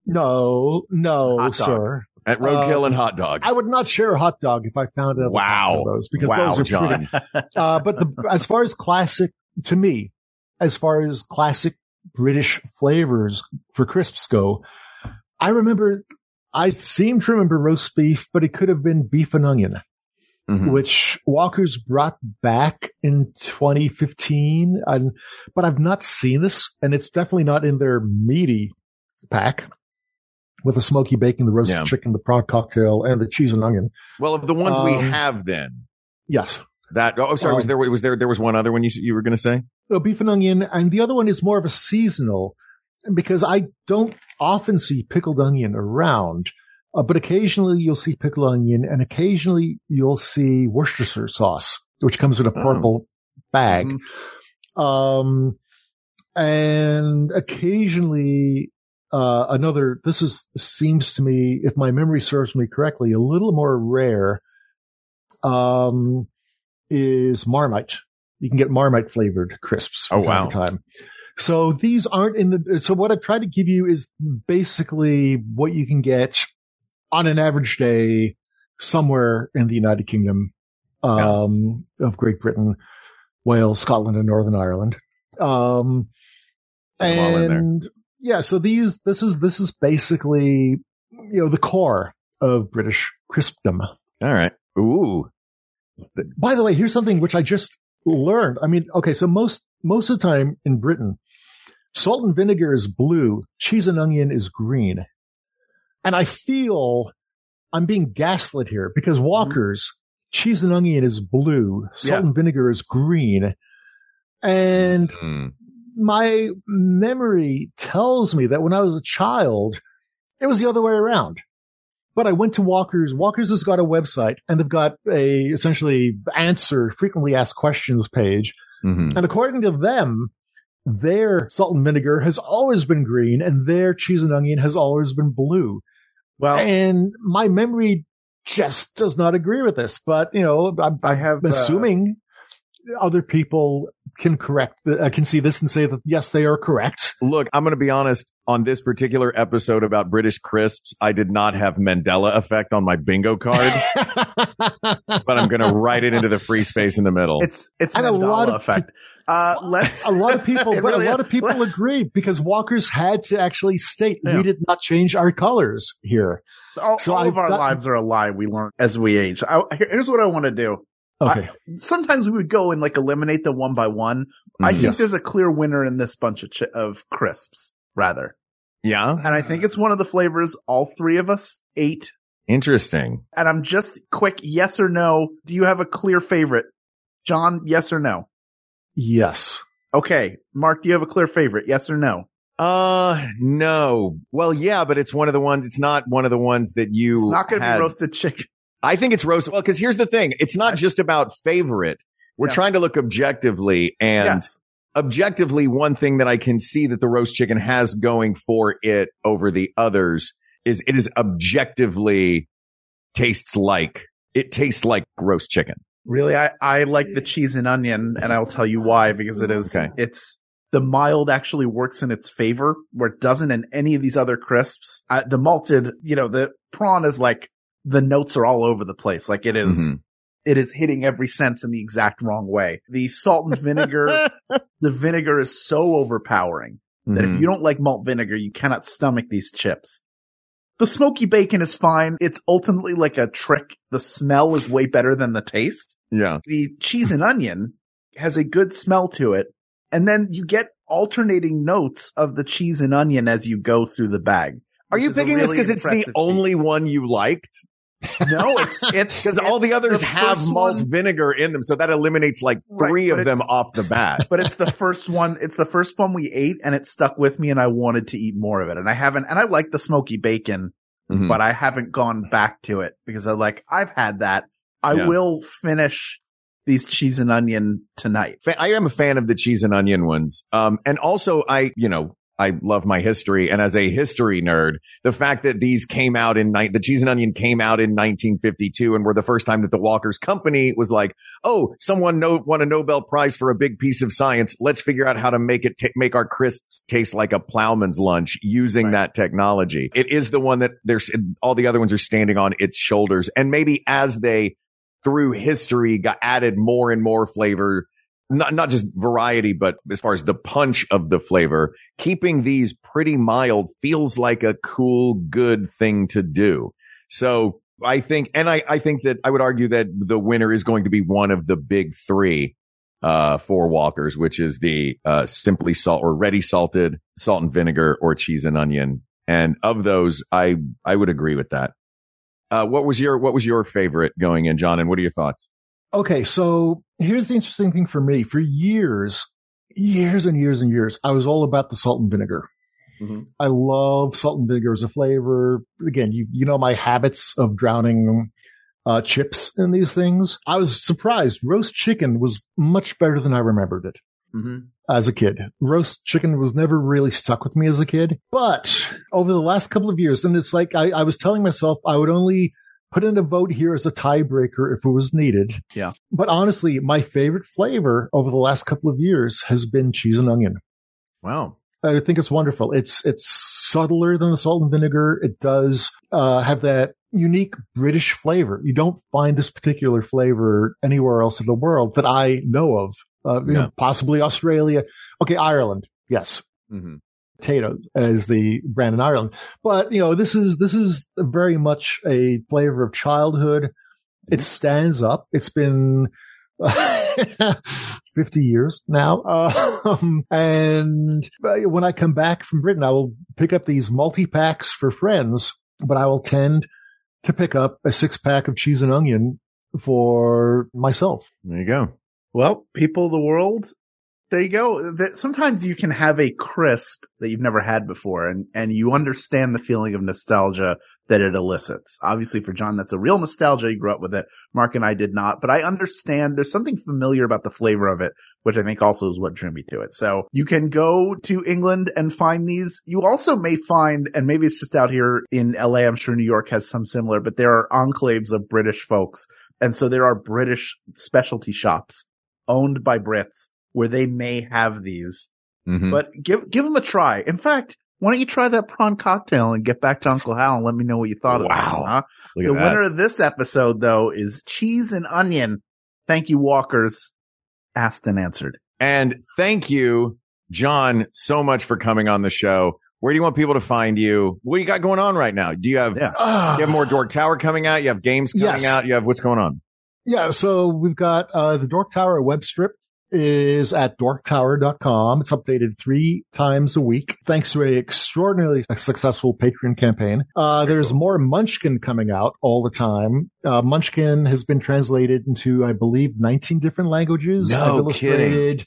No, no, sir.
at Roadkill
Um,
and Hot Dog.
I would not share a hot dog if I found out.
Wow.
those because
Wow,
those are
John.
pretty. Uh, but the, as far as classic, to me, as far as classic British flavors for crisps go, I remember, I seem to remember roast beef, but it could have been beef and onion,
Mhm.
which Walker's brought back in 2015. And, but I've not seen this and it's definitely not in their meaty pack with the smoky bacon, the roasted
Yeah.
chicken, the prawn cocktail, and the cheese and onion.
Well, of the ones we
Um,
have then,
Yes.
That, oh, sorry, was
Um,
there, was there, there was one other one you, you were going to say?
No, beef and onion, and the other one is more of a seasonal because I don't often see pickled onion around, uh, but occasionally you'll see pickled onion, and occasionally you'll see Worcestershire sauce, which comes in a
Oh.
purple bag.
Mm-hmm.
Um, and occasionally uh, another. This is seems to me, if my memory serves me correctly, a little more rare. Um, is Marmite. You can get Marmite flavored crisps from
Oh,
time
wow.
to time. So these aren't in the, so what I've tried to give you is basically what you can get on an average day somewhere in the United Kingdom, um, of Great Britain, Wales, Scotland, and Northern Ireland. Um,
Put 'em all in there.
and yeah, so these, this is, this is basically, you know, the core of British crispdom.
All right. Ooh.
By the way, here's something which I just learned. I mean, okay, so most most of the time in Britain, salt and vinegar is blue, cheese and onion is green. And I feel I'm being gaslit here because Walker's cheese and onion is blue, salt
Yes.
and vinegar is green. And
Mm.
my memory tells me that when I was a child, it was the other way around. But I went to Walker's. Walker's has got a website and they've got a essentially answer frequently asked questions page.
Mhm.
And according to them, their salt and vinegar has always been green and their cheese and onion has always been blue.
Well,
And my memory just does not agree with this, but you know, I'm,
I have uh,
assuming other people can correct, uh, can see this and say that yes, they are correct.
Look, I'm going to be honest. On this particular episode about British crisps, I did not have Mandela effect on my bingo card, but I'm going to write it into the free space in the middle.
It's it's
And a
Mandela
lot of
effect. Uh, let's
a lot of people, but
really
a lot
is.
of people agree because Walker's had to actually state
Yeah.
we did not change our colors here.
all,
So
all of our
gotten-
lives are a lie we learn as we age. I, here's what I want to do.
Okay.
Sometimes we would go and like eliminate them one by one. I
Mhm.
think
Yes.
there's a clear winner in this bunch of chi- of crisps, rather,
yeah.
and I think it's one of the flavors all three of us ate.
Interesting.
And I'm just quick, yes or no. Do you have a clear favorite, John? Yes or no?
yes.
Okay, Mark, do you have a clear favorite? Yes or no?
Uh, no. Well, yeah, but it's one of the ones, it's not one of the ones that you
It's not going to be roasted chicken.
I think it's roast. Well, because here's the thing. It's not just about favorite. We're
Yeah.
trying to look objectively and
yes.
Objectively, one thing that I can see that the roast chicken has going for it over the others is it is objectively tastes like it tastes like roast chicken.
Really, I, I like the cheese and onion, and I'll tell you why, because it is,
Okay.
it's, the mild actually works in its favor, where it doesn't in any of these other crisps. The malted, you know, the prawn is like, the notes are all over the place. Like it is-
Mhm.
It is hitting every sense in the exact wrong way. The salt and vinegar, the vinegar is so overpowering that
Mhm.
if you don't like malt vinegar, you cannot stomach these chips. The smoky bacon is fine. It's ultimately like a trick. The smell is way better than the taste
yeah.
the cheese and onion has a good smell to it. And then you get alternating notes of the cheese and onion as you go through the bag.
Are you
is a
picking this because it's the
impressive feat.
only one you liked?
No, it's, it's,
Because all the others have
first
malt
one,
vinever in them, so that eliminates like three
but
of them off the bat.
but it's the first one, it's the first one we ate and it stuck with me and I wanted to eat more of it. And I haven't, and I like the smoky bacon,
Mhm.
but I haven't gone back to it because I like, I've had that. I
Yeah.
will finish these cheese and onion tonight.
I am a fan of the cheese and onion ones. Um, and also I, you know, I love my history. And as a history nerd, the fact that these came out in night, the cheese and onion came out in 1952 and were the first time that the Walker's company was like, Oh, someone no- won a Nobel Prize for a big piece of science. Let's figure out how to make it, ta make our crisps taste like a plowman's lunch using that technology. It is the one that there's all the other ones are standing on its shoulders. And maybe as they through history got added more and more flavor not not just variety, but as far as the punch of the flavor, keeping these pretty mild feels like a cool, good thing to do. So I think, and I, I think that I would argue that the winner is going to be one of the big three, uh, for Walkers, which is the, uh, simply salt or ready salted salt and vinegar or cheese and onion. And of those, I, I would agree with that. Uh, what was your, what was your favorite going in, John? And what are your thoughts?
Okay, so here's the interesting thing for me. For years, years and years and years, I was all about the salt and vinegar.
Mm-hmm.
I love salt and vinegar as a flavor. Again, you you know my habits of drowning uh, chips in these things. I was surprised. Roast chicken was much better than I remembered it
Mm-hmm.
as a kid. Roast chicken was never really stuck with me as a kid, but over the last couple of years, and it's like I, I was telling myself I would only put in a vote here as a tiebreaker if it was needed.
Yeah.
But honestly, my favorite flavor over the last couple of years has been cheese and onion.
Wow.
I think it's wonderful. It's it's subtler than the salt and vinegar. It does uh, have that unique British flavor. You don't find this particular flavor anywhere else in the world that I know of. Uh, you know, possibly Australia. Okay, Ireland. Yes,
Mm-hmm.
Potatoes as the brand in Ireland. But you know, this is this is very much a flavor of childhood. It stands up. It's been 50 years now. Um, and when I come back from Britain, I will pick up these multi packs for friends, but I will tend to pick up a six pack of cheese and onion for myself.
There you go.
Well, people of the world, there you go. That sometimes you can have a crisp that you've never had before and, and you understand the feeling of nostalgia that it elicits. Obviously for John, that's a real nostalgia. He grew up with it. Mark and I did not, but I understand there's something familiar about the flavor of it, which I think also is what drew me to it. So you can go to England and find these. You also may find, and maybe it's just out here in LA. I'm sure New York has some similar, but there are enclaves of British folks. And so there are British specialty shops owned by Brits where they may have these,
Mhm.
but give, give them a try. In fact, why don't you try that prawn cocktail and get back to Uncle Hal and let me know what you thought of it?
Wow.
Huh? The
that.
winner of this episode though is cheese and onion. Thank you, Walkers. Asked and answered.
And thank you, John, so much for coming on the show. Where do you want people to find you? What do you got going on right now? Do you have,
Yeah.
Ah.
you have more Dork Tower coming out? You have games coming
Yes.
out? You have what's going on?
Yeah, so we've got uh, the Dork Tower web strip is at dorktower.com. It's updated three times a week thanks to a extraordinarily successful Patreon campaign. Uh, there's more Munchkin coming out all the time. Uh, Munchkin has been translated into, I believe, 19 different languages.
No
I've illustrated
kidding.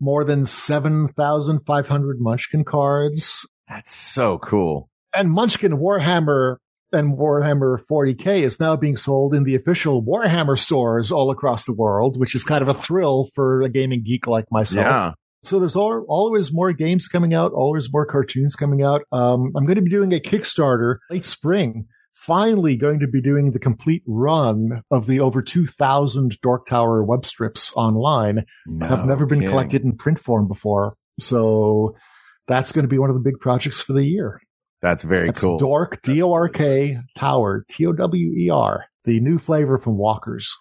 more than 7,500 Munchkin cards.
That's so cool.
And Munchkin Warhammer and Warhammer 40k is now being sold in the official Warhammer stores all across the world, which is kind of a thrill for a gaming geek like myself.
Yeah.
So there's al- always more games coming out, always more cartoons coming out. Um, I'm going to be doing a Kickstarter late spring. Finally, going to be doing the complete run of the over 2,000 Dork Tower web strips online. have never been
kidding.
collected in print form before. So that's going to be one of the big projects for the year.
That's very
That's
cool.
Dork, D-O-R-K, Tower, T-O-W-E-R, the new flavor from Walkers.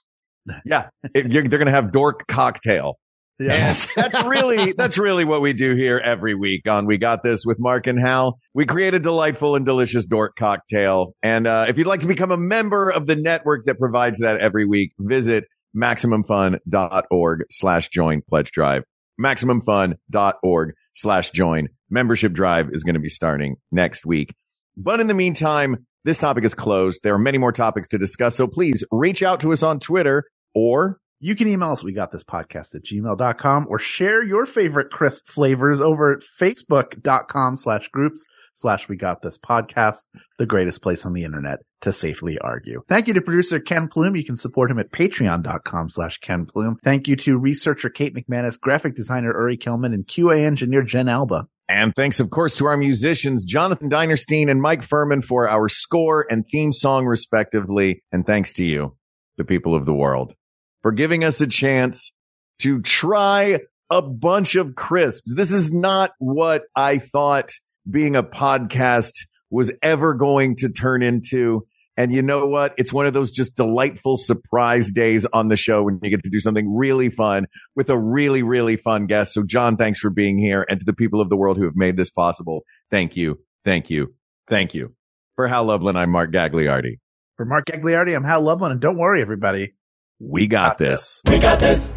Yeah. It- they're going to have Dork Cocktail. Yes, that's really that's really what we do here every week on We Got This with Mark and Hal. We create a delightful and delicious dork cocktail. And uh, if you'd like to become a member of the network that provides that every week, visit maximumfun.org slash join pledge drive. Maximumfun.org slash join. Membership drive is going to be starting next week. But in the meantime, this topic is closed. There are many more topics to discuss. So please reach out to us on Twitter or
You can email us. We got this podcast at gmail.com or share your favorite crisp flavors over at facebook.com slash groups slash we got this podcast, the greatest place on the internet to safely argue. Thank you to producer Ken Plume. You can support him at patreon.com slash Ken Plume. Thank you to researcher Kate McManus, graphic designer Uri Kelman, and QA engineer Jen Alba.
And thanks, of course, to our musicians, Jonathan Dinerstein and Mike Furman for our score and theme song, respectively. And thanks to you, the people of the world, for giving us a chance to try a bunch of crisps. This is not what I thought being a podcast was ever going to turn into. And you know what? It's one of those just delightful surprise days on the show when you get to do something really fun with a really, really fun guest. So John, thanks for being here. And to the people of the world who have made this possible, thank you. Thank you. Thank you. For Hal Lublin, I'm Mark Gagliardi.
For Mark Gagliardi, I'm Hal Lublin, and don't worry, everybody.
We got this.
We got this.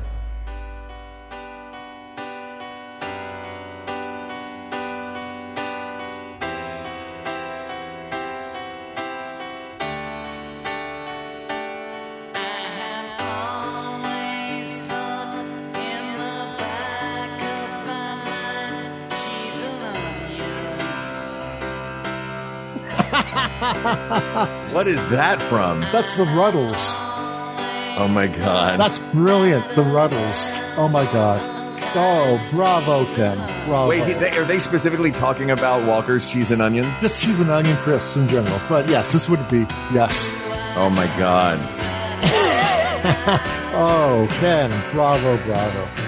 What is that from?
That's the Rutles.
Oh my God.
That's brilliant. The Rutles. Oh my God. Oh, bravo, Ken. Bravo.
Wait, he- they, are they specifically talking about Walker's cheese and onion?
Just cheese and onion crisps in general. But yes, this would be, yes.
Oh my God.
Oh, Ken. Bravo, bravo.